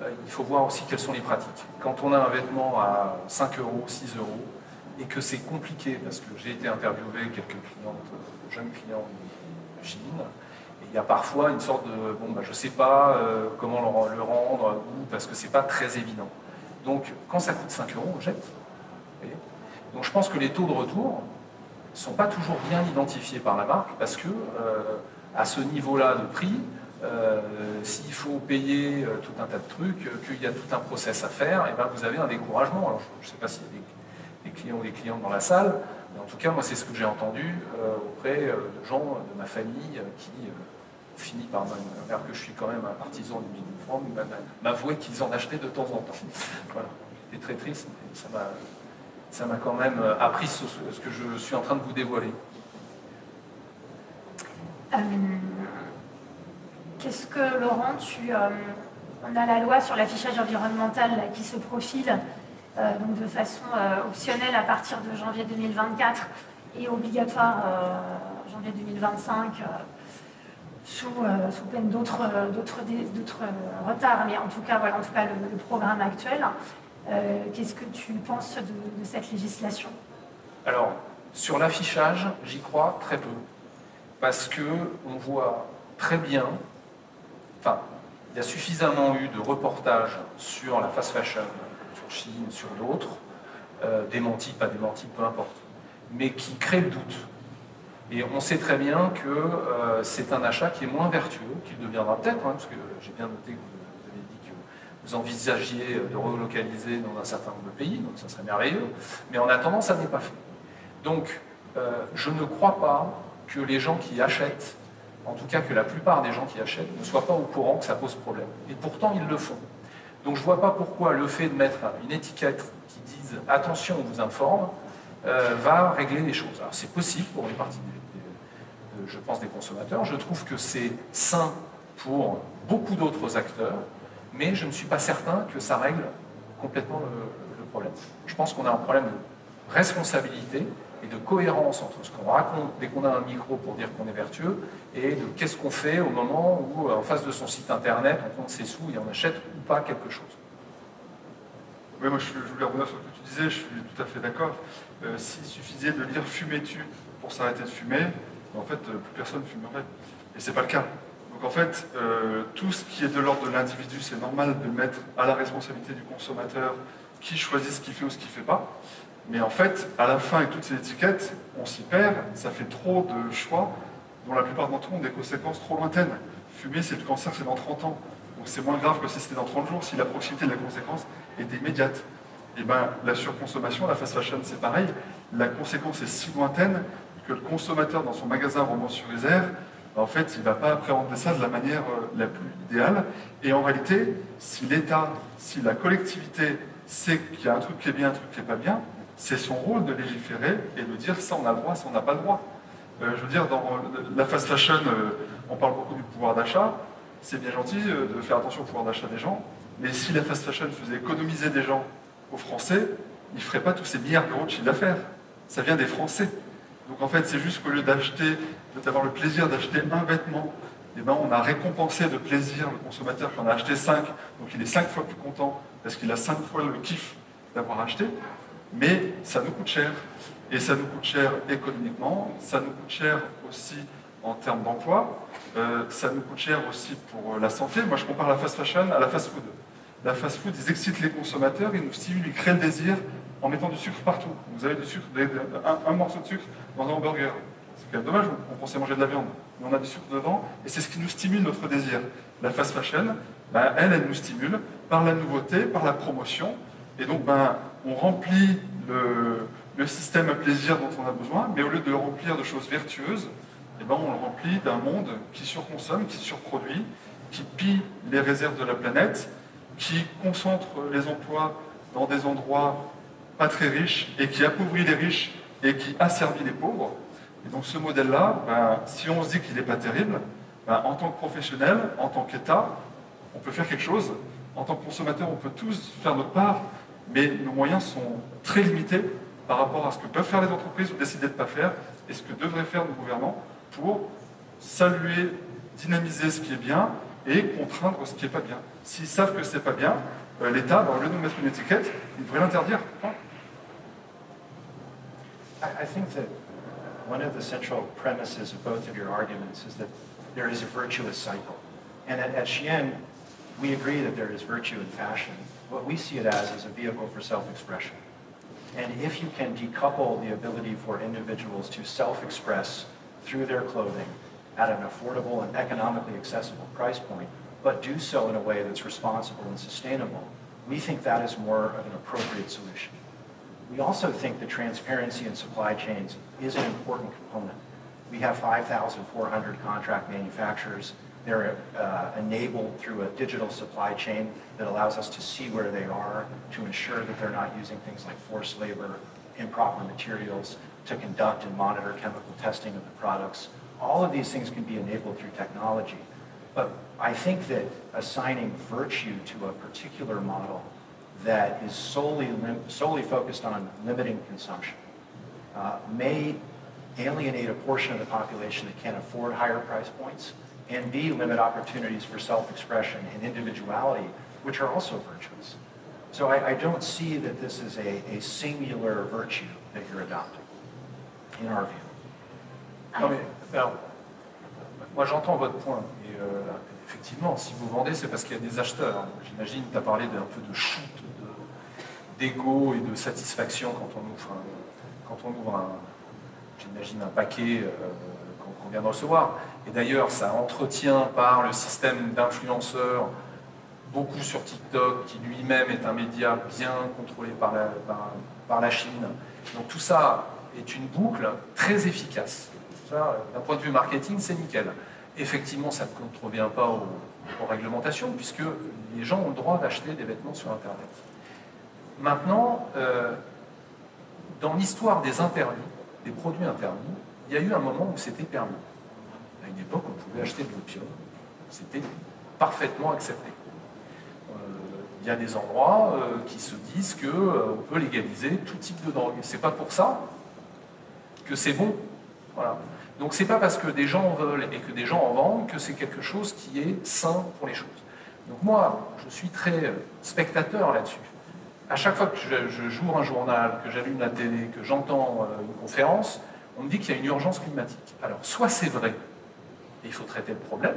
il faut voir aussi quelles sont les pratiques. Quand on a un vêtement à 5 euros, 6 euros, et que c'est compliqué, parce que j'ai été interviewé quelques clientes, euh, jeunes clients de Chine, et il y a parfois une sorte de, bon, bah, je ne sais pas euh, comment le, le rendre, ou parce que c'est pas très évident. Donc, quand ça coûte 5 euros, on jette. Donc, je pense que les taux de retour ne sont pas toujours bien identifiés par la marque, parce que euh, à ce niveau-là de prix, euh, s'il faut payer euh, tout un tas de trucs, euh, qu'il y a tout un process à faire, et ben vous avez un découragement. Alors, je ne sais pas s'il y a des, clients ou des clientes dans la salle, mais en tout cas, moi, c'est ce que j'ai entendu auprès de gens de ma famille qui finit par m'avouer, que je suis quand même un partisan du minimum m'avouer qu'ils en achetaient de temps en temps. voilà. C'était très triste, mais ça m'a, quand même appris ce, que je suis en train de vous dévoiler. Qu'est-ce que, Laurent, euh, on a la loi sur l'affichage environnemental qui se profile euh, donc de façon euh, optionnelle à partir de janvier 2024 et obligatoire janvier 2025 euh, sous, sous peine d'autres retards. Mais en tout cas, voilà, en tout cas le, programme actuel. Qu'est-ce que tu penses de, de cette législation? Alors, sur l'affichage, j'y crois très peu. Parce que on voit très bien, enfin, il y a suffisamment eu de reportages sur la fast fashion, sur Chine, sur d'autres, euh, démentis, pas démentis, peu importe, mais qui créent le doute. Et on sait très bien que euh, c'est un achat qui est moins vertueux, qu'il deviendra peut-être, hein, parce que j'ai bien noté que vous, avez dit que vous envisagiez de relocaliser dans un certain nombre de pays, donc ça serait merveilleux, mais en attendant, ça n'est pas fait. Donc, euh, je ne crois pas que les gens qui achètent, en tout cas que la plupart des gens qui achètent, ne soient pas au courant que ça pose problème. Et pourtant, ils le font. Donc, je ne vois pas pourquoi le fait de mettre une étiquette qui dise attention, on vous informe, euh, va régler les choses. Alors, c'est possible pour une partie, des- de- je pense, des consommateurs. Je trouve que c'est sain pour beaucoup d'autres acteurs, mais je ne suis pas certain que ça règle complètement le problème. Je pense qu'on a un problème de responsabilité et de cohérence entre ce qu'on raconte dès qu'on a un micro pour dire qu'on est vertueux et de qu'est-ce qu'on fait au moment où, euh, en face de son site internet, on compte ses sous et on achète ou pas quelque chose. Oui, moi je, voulais revenir sur ce que tu disais, je suis tout à fait d'accord. Euh, s'il suffisait de lire Fumez-tu pour s'arrêter de fumer, en fait, plus personne ne fumerait. Et c'est pas le cas. Donc en fait, tout ce qui est de l'ordre de l'individu, c'est normal de le mettre à la responsabilité du consommateur qui choisit ce qu'il fait ou ce qu'il ne fait pas. Mais en fait, à la fin, avec toutes ces étiquettes, on s'y perd, ça fait trop de choix dont la plupart d'entre eux ont des conséquences trop lointaines. Fumer, c'est le cancer, c'est dans 30 ans. Donc c'est moins grave que si c'était dans 30 jours, si la proximité de la conséquence était immédiate. Et eh bien, la surconsommation, la fast fashion, c'est pareil. La conséquence est si lointaine que le consommateur dans son magasin roman sur airs, ben, en fait, il ne va pas appréhender ça de la manière euh, la plus idéale. Et en réalité, si l'État, si la collectivité sait qu'il y a un truc qui est bien, un truc qui n'est pas bien, c'est son rôle de légiférer et de dire ça on a le droit, ça on n'a pas le droit. Euh, je veux dire, dans la fast fashion, euh, on parle beaucoup du pouvoir d'achat. C'est bien gentil euh, de faire attention au pouvoir d'achat des gens, mais si la fast fashion faisait économiser des gens aux Français, ils ne feraient pas tous ces milliards d'euros de chiffre d'affaires. Ça vient des Français. Donc en fait, c'est juste qu'au lieu d'acheter, d'avoir le plaisir d'acheter un vêtement, eh ben, on a récompensé de plaisir le consommateur qui en a acheté 5, donc il est 5 fois plus content parce qu'il a 5 fois le kiff d'avoir acheté, mais ça nous coûte cher. Et ça nous coûte cher économiquement, ça nous coûte cher aussi en termes d'emploi, euh, ça nous coûte cher aussi pour euh, la santé. Moi, je compare la fast fashion à la fast food. La fast food, ils excitent les consommateurs, ils nous stimulent, ils créent le désir en mettant du sucre partout. Vous avez du sucre, un, morceau de sucre dans un hamburger. C'est quand même dommage, on pensait manger de la viande, mais on a du sucre dedans, et c'est ce qui nous stimule notre désir. La fast fashion, ben, elle, elle nous stimule par la nouveauté, par la promotion, et donc ben, on remplit le, le système à plaisir dont on a besoin, mais au lieu de le remplir de choses vertueuses, eh ben, on le remplit d'un monde qui surconsomme, qui surproduit, qui pille les réserves de la planète, qui concentre les emplois dans des endroits pas très riches et qui appauvrit les riches et qui asservit les pauvres. Et donc ce modèle-là, ben, si on se dit qu'il n'est pas terrible, ben, en tant que professionnel, en tant qu'État, on peut faire quelque chose. En tant que consommateur, on peut tous faire notre part, mais nos moyens sont très limités par rapport à ce que peuvent faire les entreprises ou décider de ne pas faire, et ce que devraient faire nos gouvernants pour saluer, dynamiser ce qui est bien et contraindre ce qui n'est pas bien. S'ils savent que ce n'est pas bien, euh, l'État, bah, au lieu de nous mettre une étiquette, il devrait l'interdire. I think that one of the central premises of both of your arguments is that there is a virtuous cycle. And at, at Shein, we agree that there is virtue in fashion. What we see it as is a vehicle for self-expression. And if you can decouple the ability for individuals to self-express through their clothing at an affordable and economically accessible price point, but do so in a way that's responsible and sustainable, we think that is more of an appropriate solution. We also think that transparency in supply chains is an important component. We have 5,400 contract manufacturers they're uh, enabled through a digital supply chain that allows us to see where they are, to ensure that they're not using things like forced labor, improper materials, to conduct and monitor chemical testing of the products. All of these things can be enabled through technology. But I think that assigning virtue to a particular model that is solely, solely focused on limiting consumption uh, may alienate a portion of the population that can't afford higher price points and B, limit opportunities for self-expression and individuality, which are also virtuous. So I, I don't see that this is a, a, singular virtue that you're adopting, in our view. Non mais, alors, moi j'entends votre point. Et euh, effectivement, si vous vendez, c'est parce qu'il y a des acheteurs. J'imagine, tu as parlé d'un peu de shoot, d'ego et de satisfaction quand on ouvre un, quand on ouvre un, j'imagine, un paquet euh, qu'on vient de recevoir. Et d'ailleurs, ça entretient par le système d'influenceurs, beaucoup sur TikTok, qui lui-même est un média bien contrôlé par la, par, la, Chine. Donc tout ça est une boucle très efficace. D'un point de vue marketing, c'est nickel. Effectivement, ça ne contrevient pas aux, réglementations, puisque les gens ont le droit d'acheter des vêtements sur Internet. Maintenant, euh, dans l'histoire des interdits, des produits interdits, il y a eu un moment où c'était permis à une époque, on pouvait acheter de l'opium. C'était parfaitement accepté. Euh, il y a des endroits euh, qui se disent qu'on euh, peut légaliser tout type de drogue. C'est pas pour ça que c'est bon. Voilà. Donc c'est pas parce que des gens en veulent et que des gens en vendent que c'est quelque chose qui est sain pour les choses. Donc moi, je suis très spectateur là-dessus. à chaque fois que je, je joue un journal, que j'allume la télé, que j'entends une conférence, on me dit qu'il y a une urgence climatique. Alors, soit c'est vrai, et il faut traiter le problème.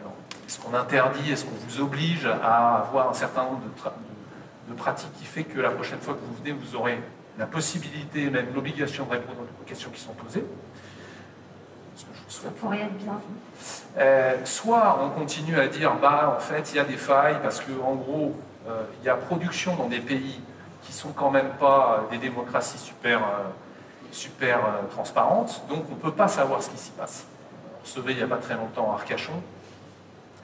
Alors, est-ce qu'on interdit, est-ce qu'on vous oblige à avoir un certain nombre de, de, pratiques qui fait que la prochaine fois que vous venez, vous aurez la possibilité, même l'obligation de répondre aux questions qui sont posées? Ça pourrait être bien. Euh, soit on continue à dire, bah, en fait, il y a des failles parce qu'en gros, euh, il y a production dans des pays qui sont quand même pas des démocraties super, euh, super transparentes, donc on ne peut pas savoir ce qui s'y passe. On recevait il n'y a pas très longtemps à Arcachon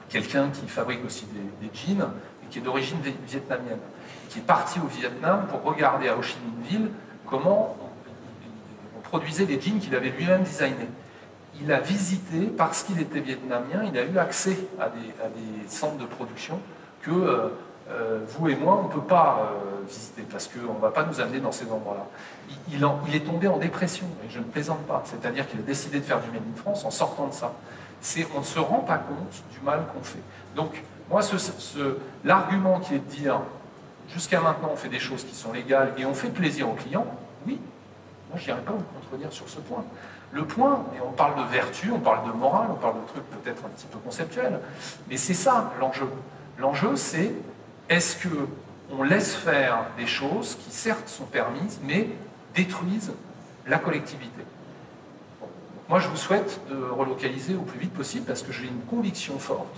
quelqu'un qui fabrique aussi des, jeans et qui est d'origine vietnamienne, qui est parti au Vietnam pour regarder à Ho Chi Minh Ville comment on, produisait les jeans qu'il avait lui-même designés il a visité, parce qu'il était vietnamien, il a eu accès à des, centres de production que euh, euh, vous et moi, on ne peut pas euh, visiter, parce qu'on ne va pas nous amener dans ces endroits-là. Il, est tombé en dépression, et je ne plaisante pas. C'est-à-dire qu'il a décidé de faire du Made in France en sortant de ça. On ne se rend pas compte du mal qu'on fait. Donc, moi, l'argument qui est de dire, jusqu'à maintenant, on fait des choses qui sont légales et on fait plaisir aux clients, oui, moi, je n'irai pas vous contredire sur ce point. Le point, et on parle de vertu, on parle de morale, on parle de trucs peut-être un petit peu conceptuels, mais c'est ça l'enjeu. L'enjeu, c'est est-ce que on laisse faire des choses qui certes sont permises, mais détruisent la collectivité? Moi, je vous souhaite de relocaliser au plus vite possible parce que j'ai une conviction forte,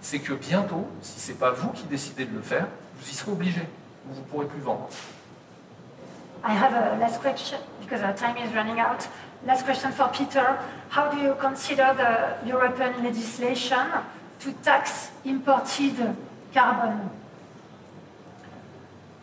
c'est que bientôt, si ce n'est pas vous qui décidez de le faire, vous y serez obligé, vous ne pourrez plus vendre. I have a last question because our time is running out. Last question for Peter. How do you consider the European legislation to tax imported carbon?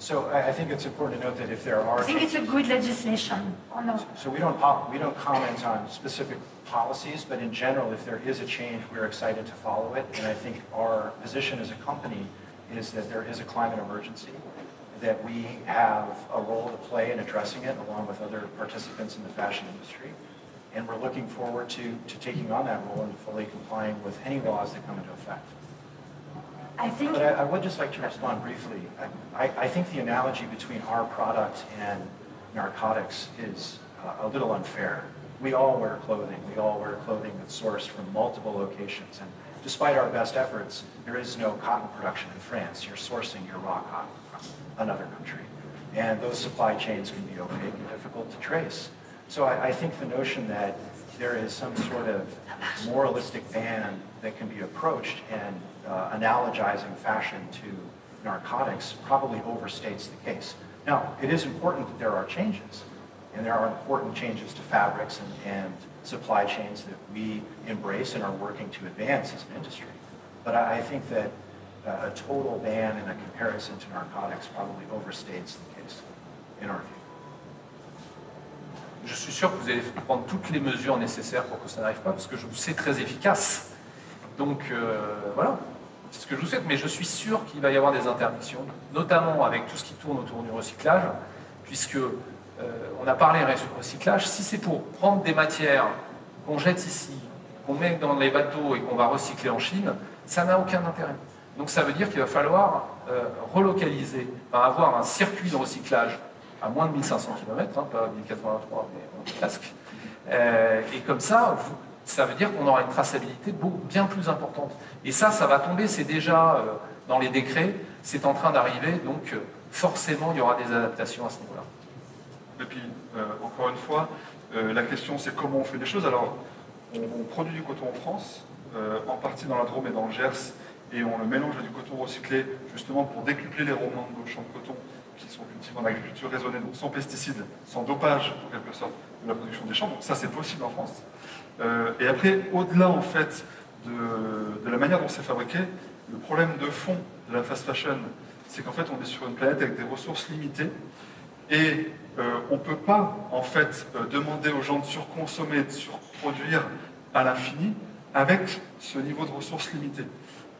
So I think it's important to note that if there are... I think it's a good legislation, or no? So we don't, we don't comment on specific policies, but in general, if there is a change, we're excited to follow it. And I think our position as a company is that there is a climate emergency that we have a role to play in addressing it along with other participants in the fashion industry. And we're looking forward to, to taking on that role and fully complying with any laws that come into effect. I think. But I, I would just like to respond briefly. I, I, I, think the analogy between our product and narcotics is uh, a little unfair. We all wear clothing. We all wear clothing that's sourced from multiple locations. And despite our best efforts, there is no cotton production in France. You're sourcing your raw cotton from another country. And those supply chains can be opaque and difficult to trace. So I, I think the notion that there is some sort of moralistic ban that can be approached and uh, analogizing fashion to narcotics probably overstates the case. Now, it is important that there are changes, and there are important changes to fabrics and, and supply chains that we embrace and are working to advance as an industry. But I, I think that a total ban and a comparison to narcotics probably overstates the case, in our view. Je suis sûr que vous allez prendre toutes les mesures nécessaires pour que ça n'arrive pas, parce que je vous sais très efficace. Donc euh, voilà, c'est ce que je vous souhaite, mais je suis sûr qu'il va y avoir des interdictions, notamment avec tout ce qui tourne autour du recyclage, puisque euh, on a parlé recyclage, si c'est pour prendre des matières qu'on jette ici, qu'on met dans les bateaux et qu'on va recycler en Chine, ça n'a aucun intérêt. Donc ça veut dire qu'il va falloir euh, relocaliser, avoir un circuit de recyclage à moins de 1500 km, hein, pas 1083, mais presque. Euh, et comme ça, ça veut dire qu'on aura une traçabilité bien plus importante. Et ça, ça va tomber, c'est déjà euh, dans les décrets, c'est en train d'arriver, donc forcément, il y aura des adaptations à ce niveau-là. Et puis, encore une fois, la question, c'est comment on fait les choses. Alors, on, produit du coton en France, en partie dans la Drôme et dans le Gers, et on le mélange à du coton recyclé justement pour décupler les rendements de nos champs de coton qui sont cultivés en agriculture raisonnée, donc sans pesticides, sans dopage en quelque sorte de la production des champs. Donc ça c'est possible en France. Euh, et après, au-delà en fait de, la manière dont c'est fabriqué, le problème de fond de la fast fashion, c'est qu'en fait on est sur une planète avec des ressources limitées et euh, on ne peut pas en fait euh, demander aux gens de surconsommer, de surproduire à l'infini avec ce niveau de ressources limitées.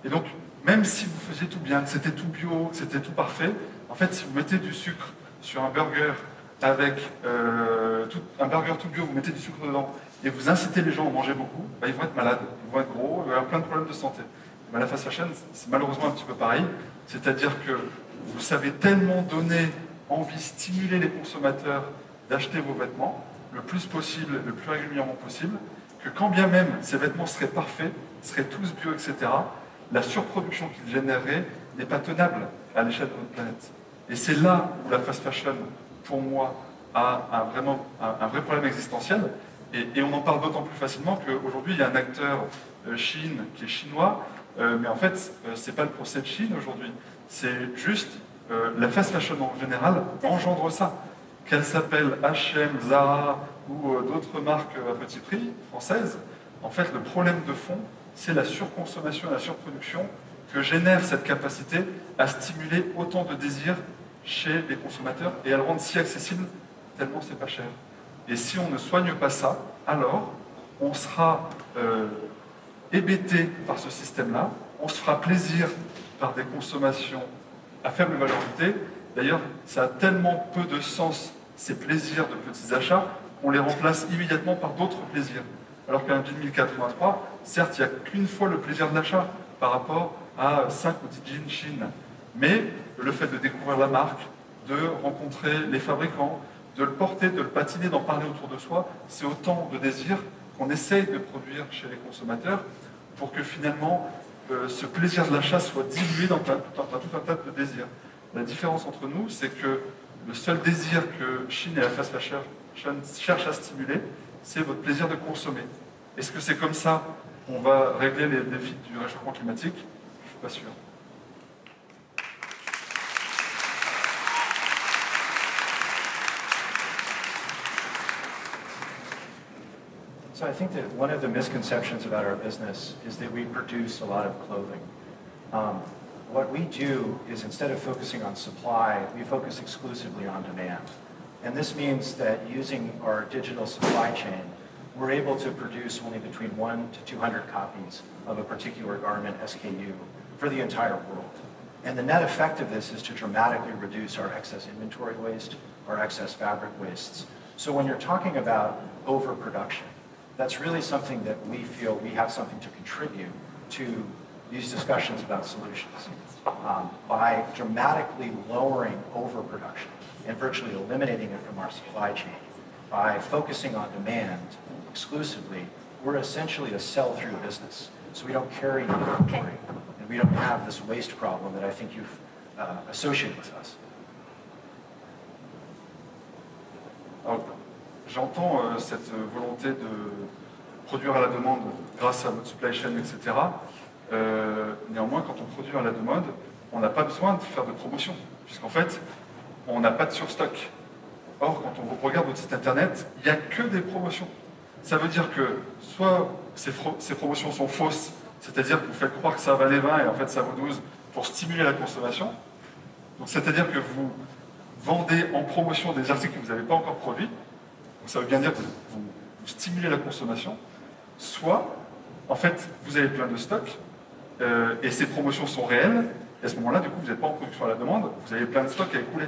Et donc, même si vous faisiez tout bien, que c'était tout bio, que c'était tout parfait, en fait, si vous mettez du sucre sur un burger avec un burger tout bio, vous mettez du sucre dedans et vous incitez les gens à manger beaucoup, bah, ils vont être malades, ils vont être gros, ils vont avoir plein de problèmes de santé. La fast fashion, c'est malheureusement un petit peu pareil, c'est-à-dire que vous savez tellement donner envie, stimuler les consommateurs d'acheter vos vêtements le plus possible, le plus régulièrement possible, que quand bien même ces vêtements seraient parfaits, seraient tous bio, etc., la surproduction qu'ils généreraient n'est pas tenable à l'échelle de notre planète. Et c'est là où la fast fashion, pour moi, a vraiment, un, vrai problème existentiel. Et, on en parle d'autant plus facilement qu'aujourd'hui, il y a un acteur euh, Chine qui est chinois, euh, mais en fait, euh, ce n'est pas le procès de Chine aujourd'hui. C'est juste la fast fashion en général engendre ça. Qu'elle s'appelle H&M, Zara ou d'autres marques à petit prix françaises, en fait, le problème de fond, c'est la surconsommation et la surproduction que génère cette capacité à stimuler autant de désirs chez les consommateurs et à le rendre si accessible tellement c'est pas cher. Et si on ne soigne pas ça, alors on sera euh, hébété par ce système-là, on se fera plaisir par des consommations à faible ajoutée. D'ailleurs, ça a tellement peu de sens, ces plaisirs de petits achats, qu'on les remplace immédiatement par d'autres plaisirs. Alors qu'un jean 1083, certes, il n'y a qu'une fois le plaisir de l'achat par rapport à 5 ou 10 jeans Chine. Mais le fait de découvrir la marque, de rencontrer les fabricants, de le porter, de le patiner, d'en parler autour de soi, c'est autant de désirs qu'on essaye de produire chez les consommateurs pour que finalement euh, ce plaisir de l'achat soit dilué dans, tout un tas de désirs. La différence entre nous, c'est que le seul désir que Chine et la fast cherchent à stimuler, c'est votre plaisir de consommer. Est-ce que c'est comme ça qu'on va régler les défis du réchauffement climatique? Je ne suis pas sûr. So I think that one of the misconceptions about our business is that we produce a lot of clothing. Um, what we do is instead of focusing on supply, we focus exclusively on demand. And this means that using our digital supply chain, we're able to produce only between one to 200 copies of a particular garment SKU for the entire world. And the net effect of this is to dramatically reduce our excess inventory waste, our excess fabric wastes. So when you're talking about overproduction, that's really something that we feel we have something to contribute to these discussions about solutions um, by dramatically lowering overproduction and virtually eliminating it from our supply chain. By focusing on demand exclusively, we're essentially a sell-through business. So we don't carry inventory, and we don't have this waste problem that I think you've uh, associated with us. J'entends euh, cette volonté de produire à la demande grâce à votre supply chain, etc. Euh, néanmoins, quand on produit à la demande, on n'a pas besoin de faire de promotion, puisqu'en fait, on n'a pas de surstock. Or, quand on regarde votre site internet, il n'y a que des promotions. Ça veut dire que soit ces, ces promotions sont fausses, c'est-à-dire que vous faites croire que ça valait 20 et en fait ça vaut 12 pour stimuler la consommation. Donc c'est-à-dire que vous vendez en promotion des articles que vous n'avez pas encore produits, ça veut bien dire que vous, stimulez la consommation, soit, en fait, vous avez plein de stocks, euh, et ces promotions sont réelles, et à ce moment-là, du coup, vous n'êtes pas en production à la demande, vous avez plein de stocks à écouler.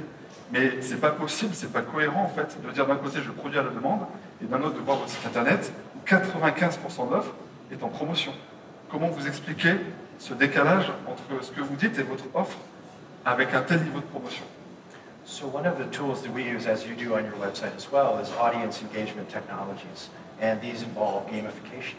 Mais c'est pas possible, c'est pas cohérent, en fait, de dire d'un côté, je produis à la demande, et d'un autre, de voir votre site internet, où 95% d'offres est en promotion. Comment vous expliquez ce décalage entre ce que vous dites et votre offre avec un tel niveau de promotion? So one of the tools that we use, as you do on your website as well, is audience engagement technologies, and these involve gamification.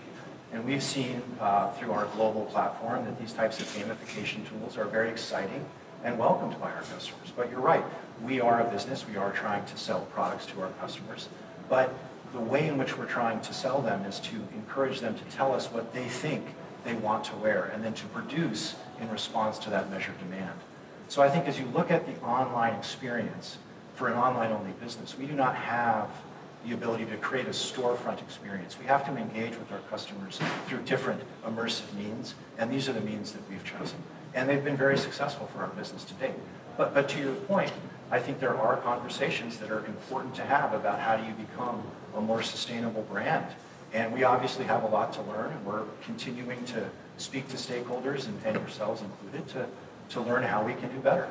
And we've seen uh, through our global platform that these types of gamification tools are very exciting and welcomed by our customers. But you're right, we are a business, we are trying to sell products to our customers, but the way in which we're trying to sell them is to encourage them to tell us what they think they want to wear and then to produce in response to that measured demand. So I think as you look at the online experience for an online-only business, we do not have the ability to create a storefront experience. We have to engage with our customers through different immersive means, and these are the means that we've chosen. And they've been very successful for our business to date. But, but to your point, I think there are conversations that are important to have about how do you become a more sustainable brand. And we obviously have a lot to learn, and we're continuing to speak to stakeholders, and, and yourselves included, to, to learn how we can do better.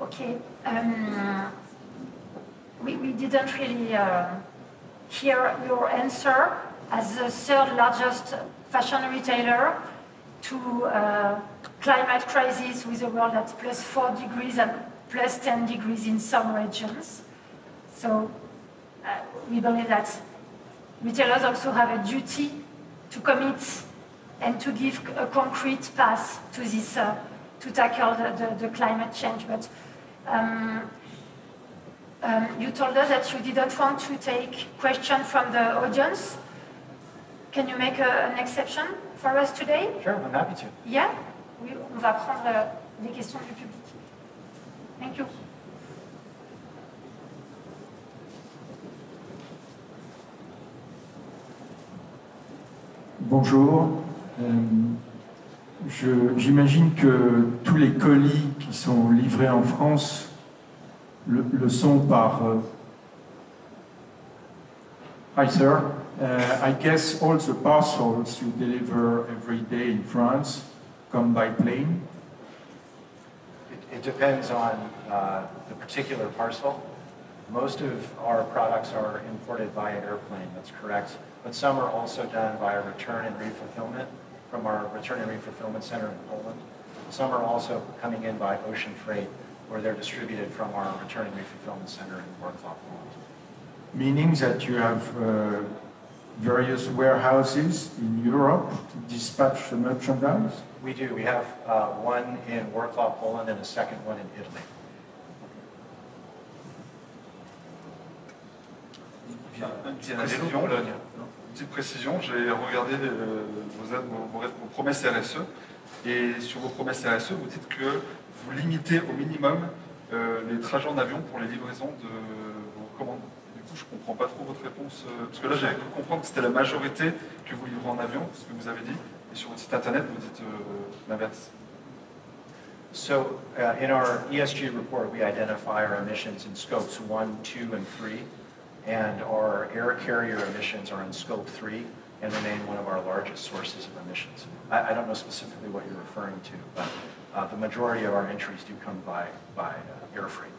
Okay. Um, we, we didn't really uh, hear your answer. As the third largest fashion retailer, to uh, climate crisis with a world at plus 4 degrees and plus 10 degrees in some regions. So uh, we believe that retailers also have a duty to commit and to give a concrete path to this, uh, to tackle the, the, the, climate change. But um, um, you told us that you didn't want to take questions from the audience. Can you make a, an exception for us today? Sure, I'm happy to. Yeah? Oui, on va prendre euh, les questions du public. Thank you. Bonjour. Euh, J'imagine que tous les colis qui sont livrés en France le, le sont par. Euh, Hi, sir. Uh, I guess all the parcels you deliver every day in France come by plane? It, it depends on uh, the particular parcel. Most of our products are imported via airplane, that's correct. But some are also done via return and refulfillment from our return and refulfillment center in Poland. Some are also coming in by ocean freight, where they're distributed from our return and refulfillment center in Wrocław, Poland meaning that you have uh, various warehouses in Europe to dispatch the merchandise? We do. We have uh, one in Wrocław, Poland, and a second one in Italy. Une petite précision, petite précision j'ai regardé les, vos, vos, vos, promesses RSE, et sur vos promesses RSE, vous dites que vous limitez au minimum euh, les trajets en avion pour les livraisons de vos commandes je ne comprends pas trop votre réponse. Euh, parce que là, j'avais cru comprendre que c'était la majorité que vous livrez en avion, ce que vous avez dit. Et sur votre site internet, vous dites euh, l'inverse. So, uh, in our ESG report, we identify our emissions in scopes 1, 2, and 3. And our air carrier emissions are in scope 3 and remain one of our largest sources of emissions. I, I don't know specifically what you're referring to, but uh, the majority of our entries do come by, by uh, air freight.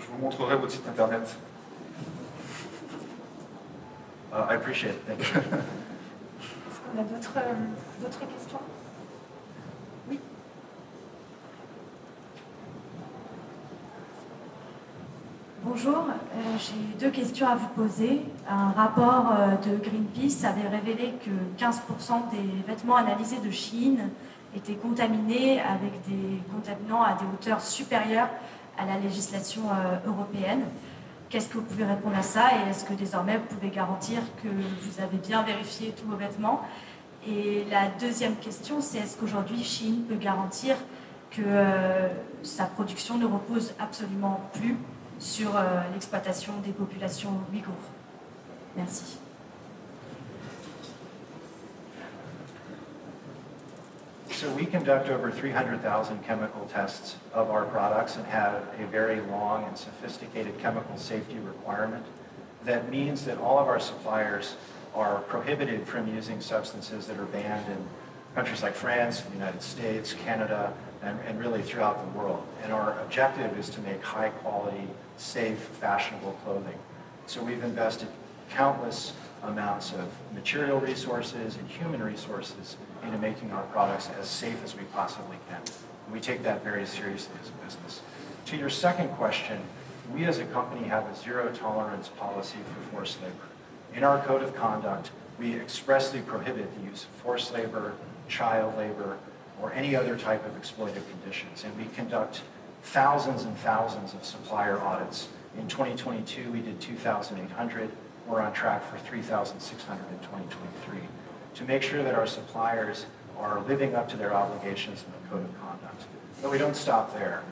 Je vous montrerai votre site internet. Uh, I appreciate it. Thank you. Est-ce qu'on a d'autres euh, questions Bonjour, euh, j'ai deux questions à vous poser. Un rapport euh, de Greenpeace avait révélé que 15% des vêtements analysés de Chine étaient contaminés avec des contaminants à des hauteurs supérieures à la législation euh, européenne. Qu'est-ce que vous pouvez répondre à ça et est-ce que désormais vous pouvez garantir que vous avez bien vérifié tous vos vêtements? Et la deuxième question, c'est est-ce qu'aujourd'hui Chine peut garantir que sa production ne repose absolument plus sur euh, l'exploitation des populations ouïghours Merci. So we conduct over 300,000 chemical tests of our products and have a very long and sophisticated chemical safety requirement. That means that all of our suppliers are prohibited from using substances that are banned in countries like France, the United States, Canada, and, and really throughout the world. And our objective is to make high quality, safe, fashionable clothing. So we've invested countless amounts of material resources and human resources into making our products as safe as we possibly can. And we take that very seriously as a business. To your second question, we as a company have a zero tolerance policy for forced labor. In our code of conduct, we expressly prohibit the use of forced labor, child labor, or any other type of exploitive conditions. And we conduct thousands and thousands of supplier audits. In 2022, we did 2,800. We're on track for 3,600 in 2023 to make sure that our suppliers are living up to their obligations in the Code of Conduct. But we don't stop there.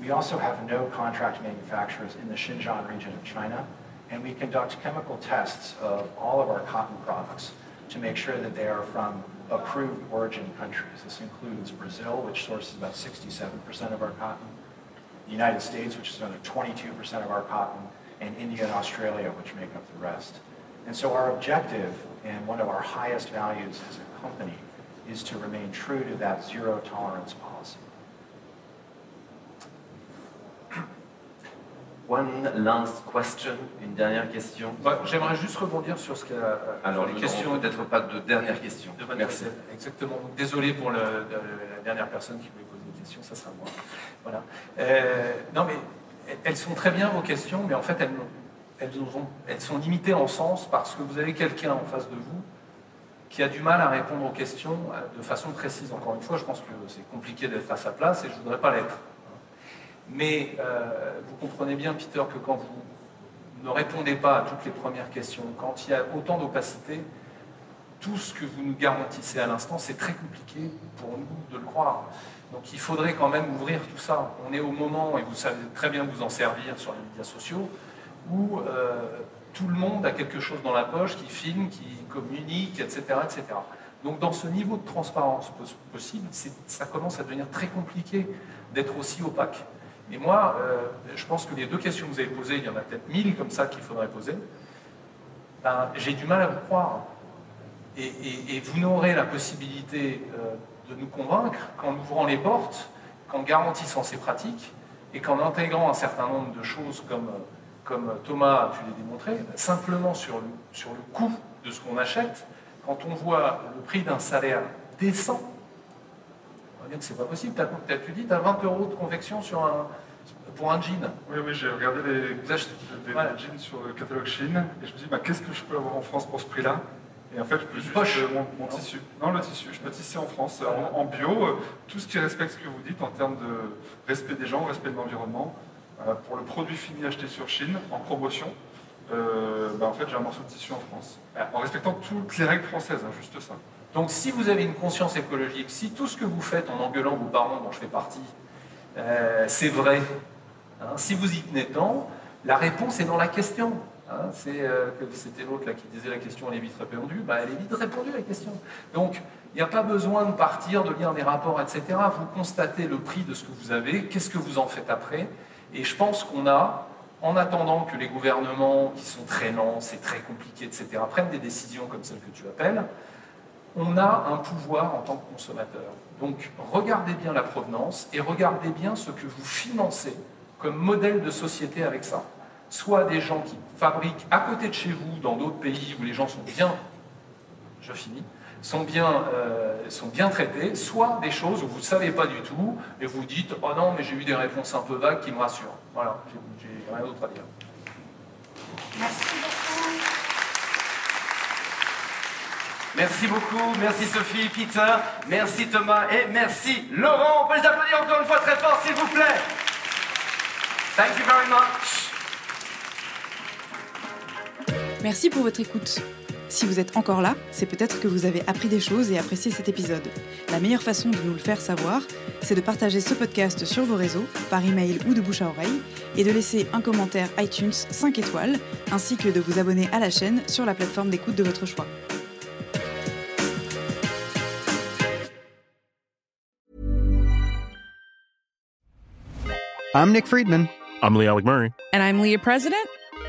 We also have no contract manufacturers in the Xinjiang region of China, and we conduct chemical tests of all of our cotton products to make sure that they are from approved origin countries. This includes Brazil, which sources about 67% of our cotton, the United States, which is another 22% of our cotton, and India and Australia, which make up the rest. And so our objective and one of our highest values as a company is to remain true to that zero tolerance policy. one last question, une dernière question. Ouais, J'aimerais juste rebondir sur ce qu'a. Euh, Alors, les questions. n'aurons peut-être pas de dernière question. De Merci. Merci. Exactement. Donc, désolé pour le- le- la dernière personne qui voulait poser une question, ça sera moi. Voilà. Euh, non, mais elles- sont très bien vos questions, mais en fait, elles sont limitées en sens parce que vous avez quelqu'un en face de vous qui a du mal à répondre aux questions euh, de façon précise. Encore une fois, je pense que c'est compliqué d'être à sa place et je ne voudrais pas l'être. Mais euh, vous comprenez bien, Peter, que quand vous ne répondez pas à toutes les premières questions, quand il y a autant d'opacité, tout ce que vous nous garantissez à l'instant, c'est très compliqué pour nous de le croire. Donc il faudrait quand même ouvrir tout ça. On est au moment, et vous savez très bien vous en servir sur les médias sociaux, où euh, tout le monde a quelque chose dans la poche, qui filme, qui communique, etc. etc. Donc dans ce niveau de transparence pos- possible, ça commence à devenir très compliqué d'être aussi opaque. Et moi, euh, je pense que les deux questions que vous avez posées, il y en a peut-être mille comme ça qu'il faudrait poser, ben, j'ai du mal à vous croire. Et, et- et vous n'aurez la possibilité euh, de nous convaincre qu'en ouvrant les portes, qu'en garantissant ces pratiques et qu'en intégrant un certain nombre de choses comme, comme Thomas a pu les démontrer, simplement sur le, sur le coût de ce qu'on achète, quand on voit le prix d'un salaire décent, on voit bien que c'est pas possible. Tu dis tu as 20 euros de convection sur un, pour un jean. Oui, oui, j'ai regardé les, Voilà. des jeans sur le catalogue Chine et je me dis, bah, qu'est-ce que je peux avoir en France pour ce prix-là? Et en fait, je peux Une juste poche. mon, mon tissu. Non, le tissu, je peux tisser en France, euh, en, en bio, euh, tout ce qui respecte ce que vous dites en termes de respect des gens, respect de l'environnement. Euh, pour le produit fini acheté sur Chine, en promotion, euh, bah, en fait, j'ai un morceau de tissu en France. En respectant toutes les règles françaises, hein, juste ça. Donc si vous avez une conscience écologique, si tout ce que vous faites en engueulant vos parents dont je fais partie, euh, c'est vrai, hein, si vous y tenez tant, la réponse est dans la question. Hein. c'est, euh, c'était l'autre là qui disait la question elle est vite répondue, bah, elle est vite répondue la question. Donc il n'y a pas besoin de partir, de lire des rapports, etc. Vous constatez le prix de ce que vous avez, qu'est-ce que vous en faites après, et je pense qu'on a, en attendant que les gouvernements, qui sont très lents, c'est très compliqué, etc., prennent des décisions comme celle que tu appelles, on a un pouvoir en tant que consommateur. Donc regardez bien la provenance et regardez bien ce que vous financez comme modèle de société avec ça. Soit des gens qui fabriquent à côté de chez vous, dans d'autres pays où les gens sont bien, je finis, sont bien, euh, sont bien traités, soit des choses où vous ne savez pas du tout et vous dites Oh non, mais j'ai eu des réponses un peu vagues qui me rassurent. Voilà, j'ai rien d'autre à dire. Merci beaucoup. Merci beaucoup, merci Sophie, Peter, merci Thomas et merci Laurent. On peut les applaudir encore une fois très fort, s'il vous plaît. Thank you very much. Merci pour votre écoute. Si vous êtes encore là, c'est peut-être que vous avez appris des choses et apprécié cet épisode. La meilleure façon de nous le faire savoir, c'est de partager ce podcast sur vos réseaux, par email ou de bouche à oreille, et de laisser un commentaire iTunes 5 étoiles, ainsi que de vous abonner à la chaîne sur la plateforme d'écoute de votre choix. I'm Nick Friedman. I'm Lee Alec Murray. And I'm Leah President,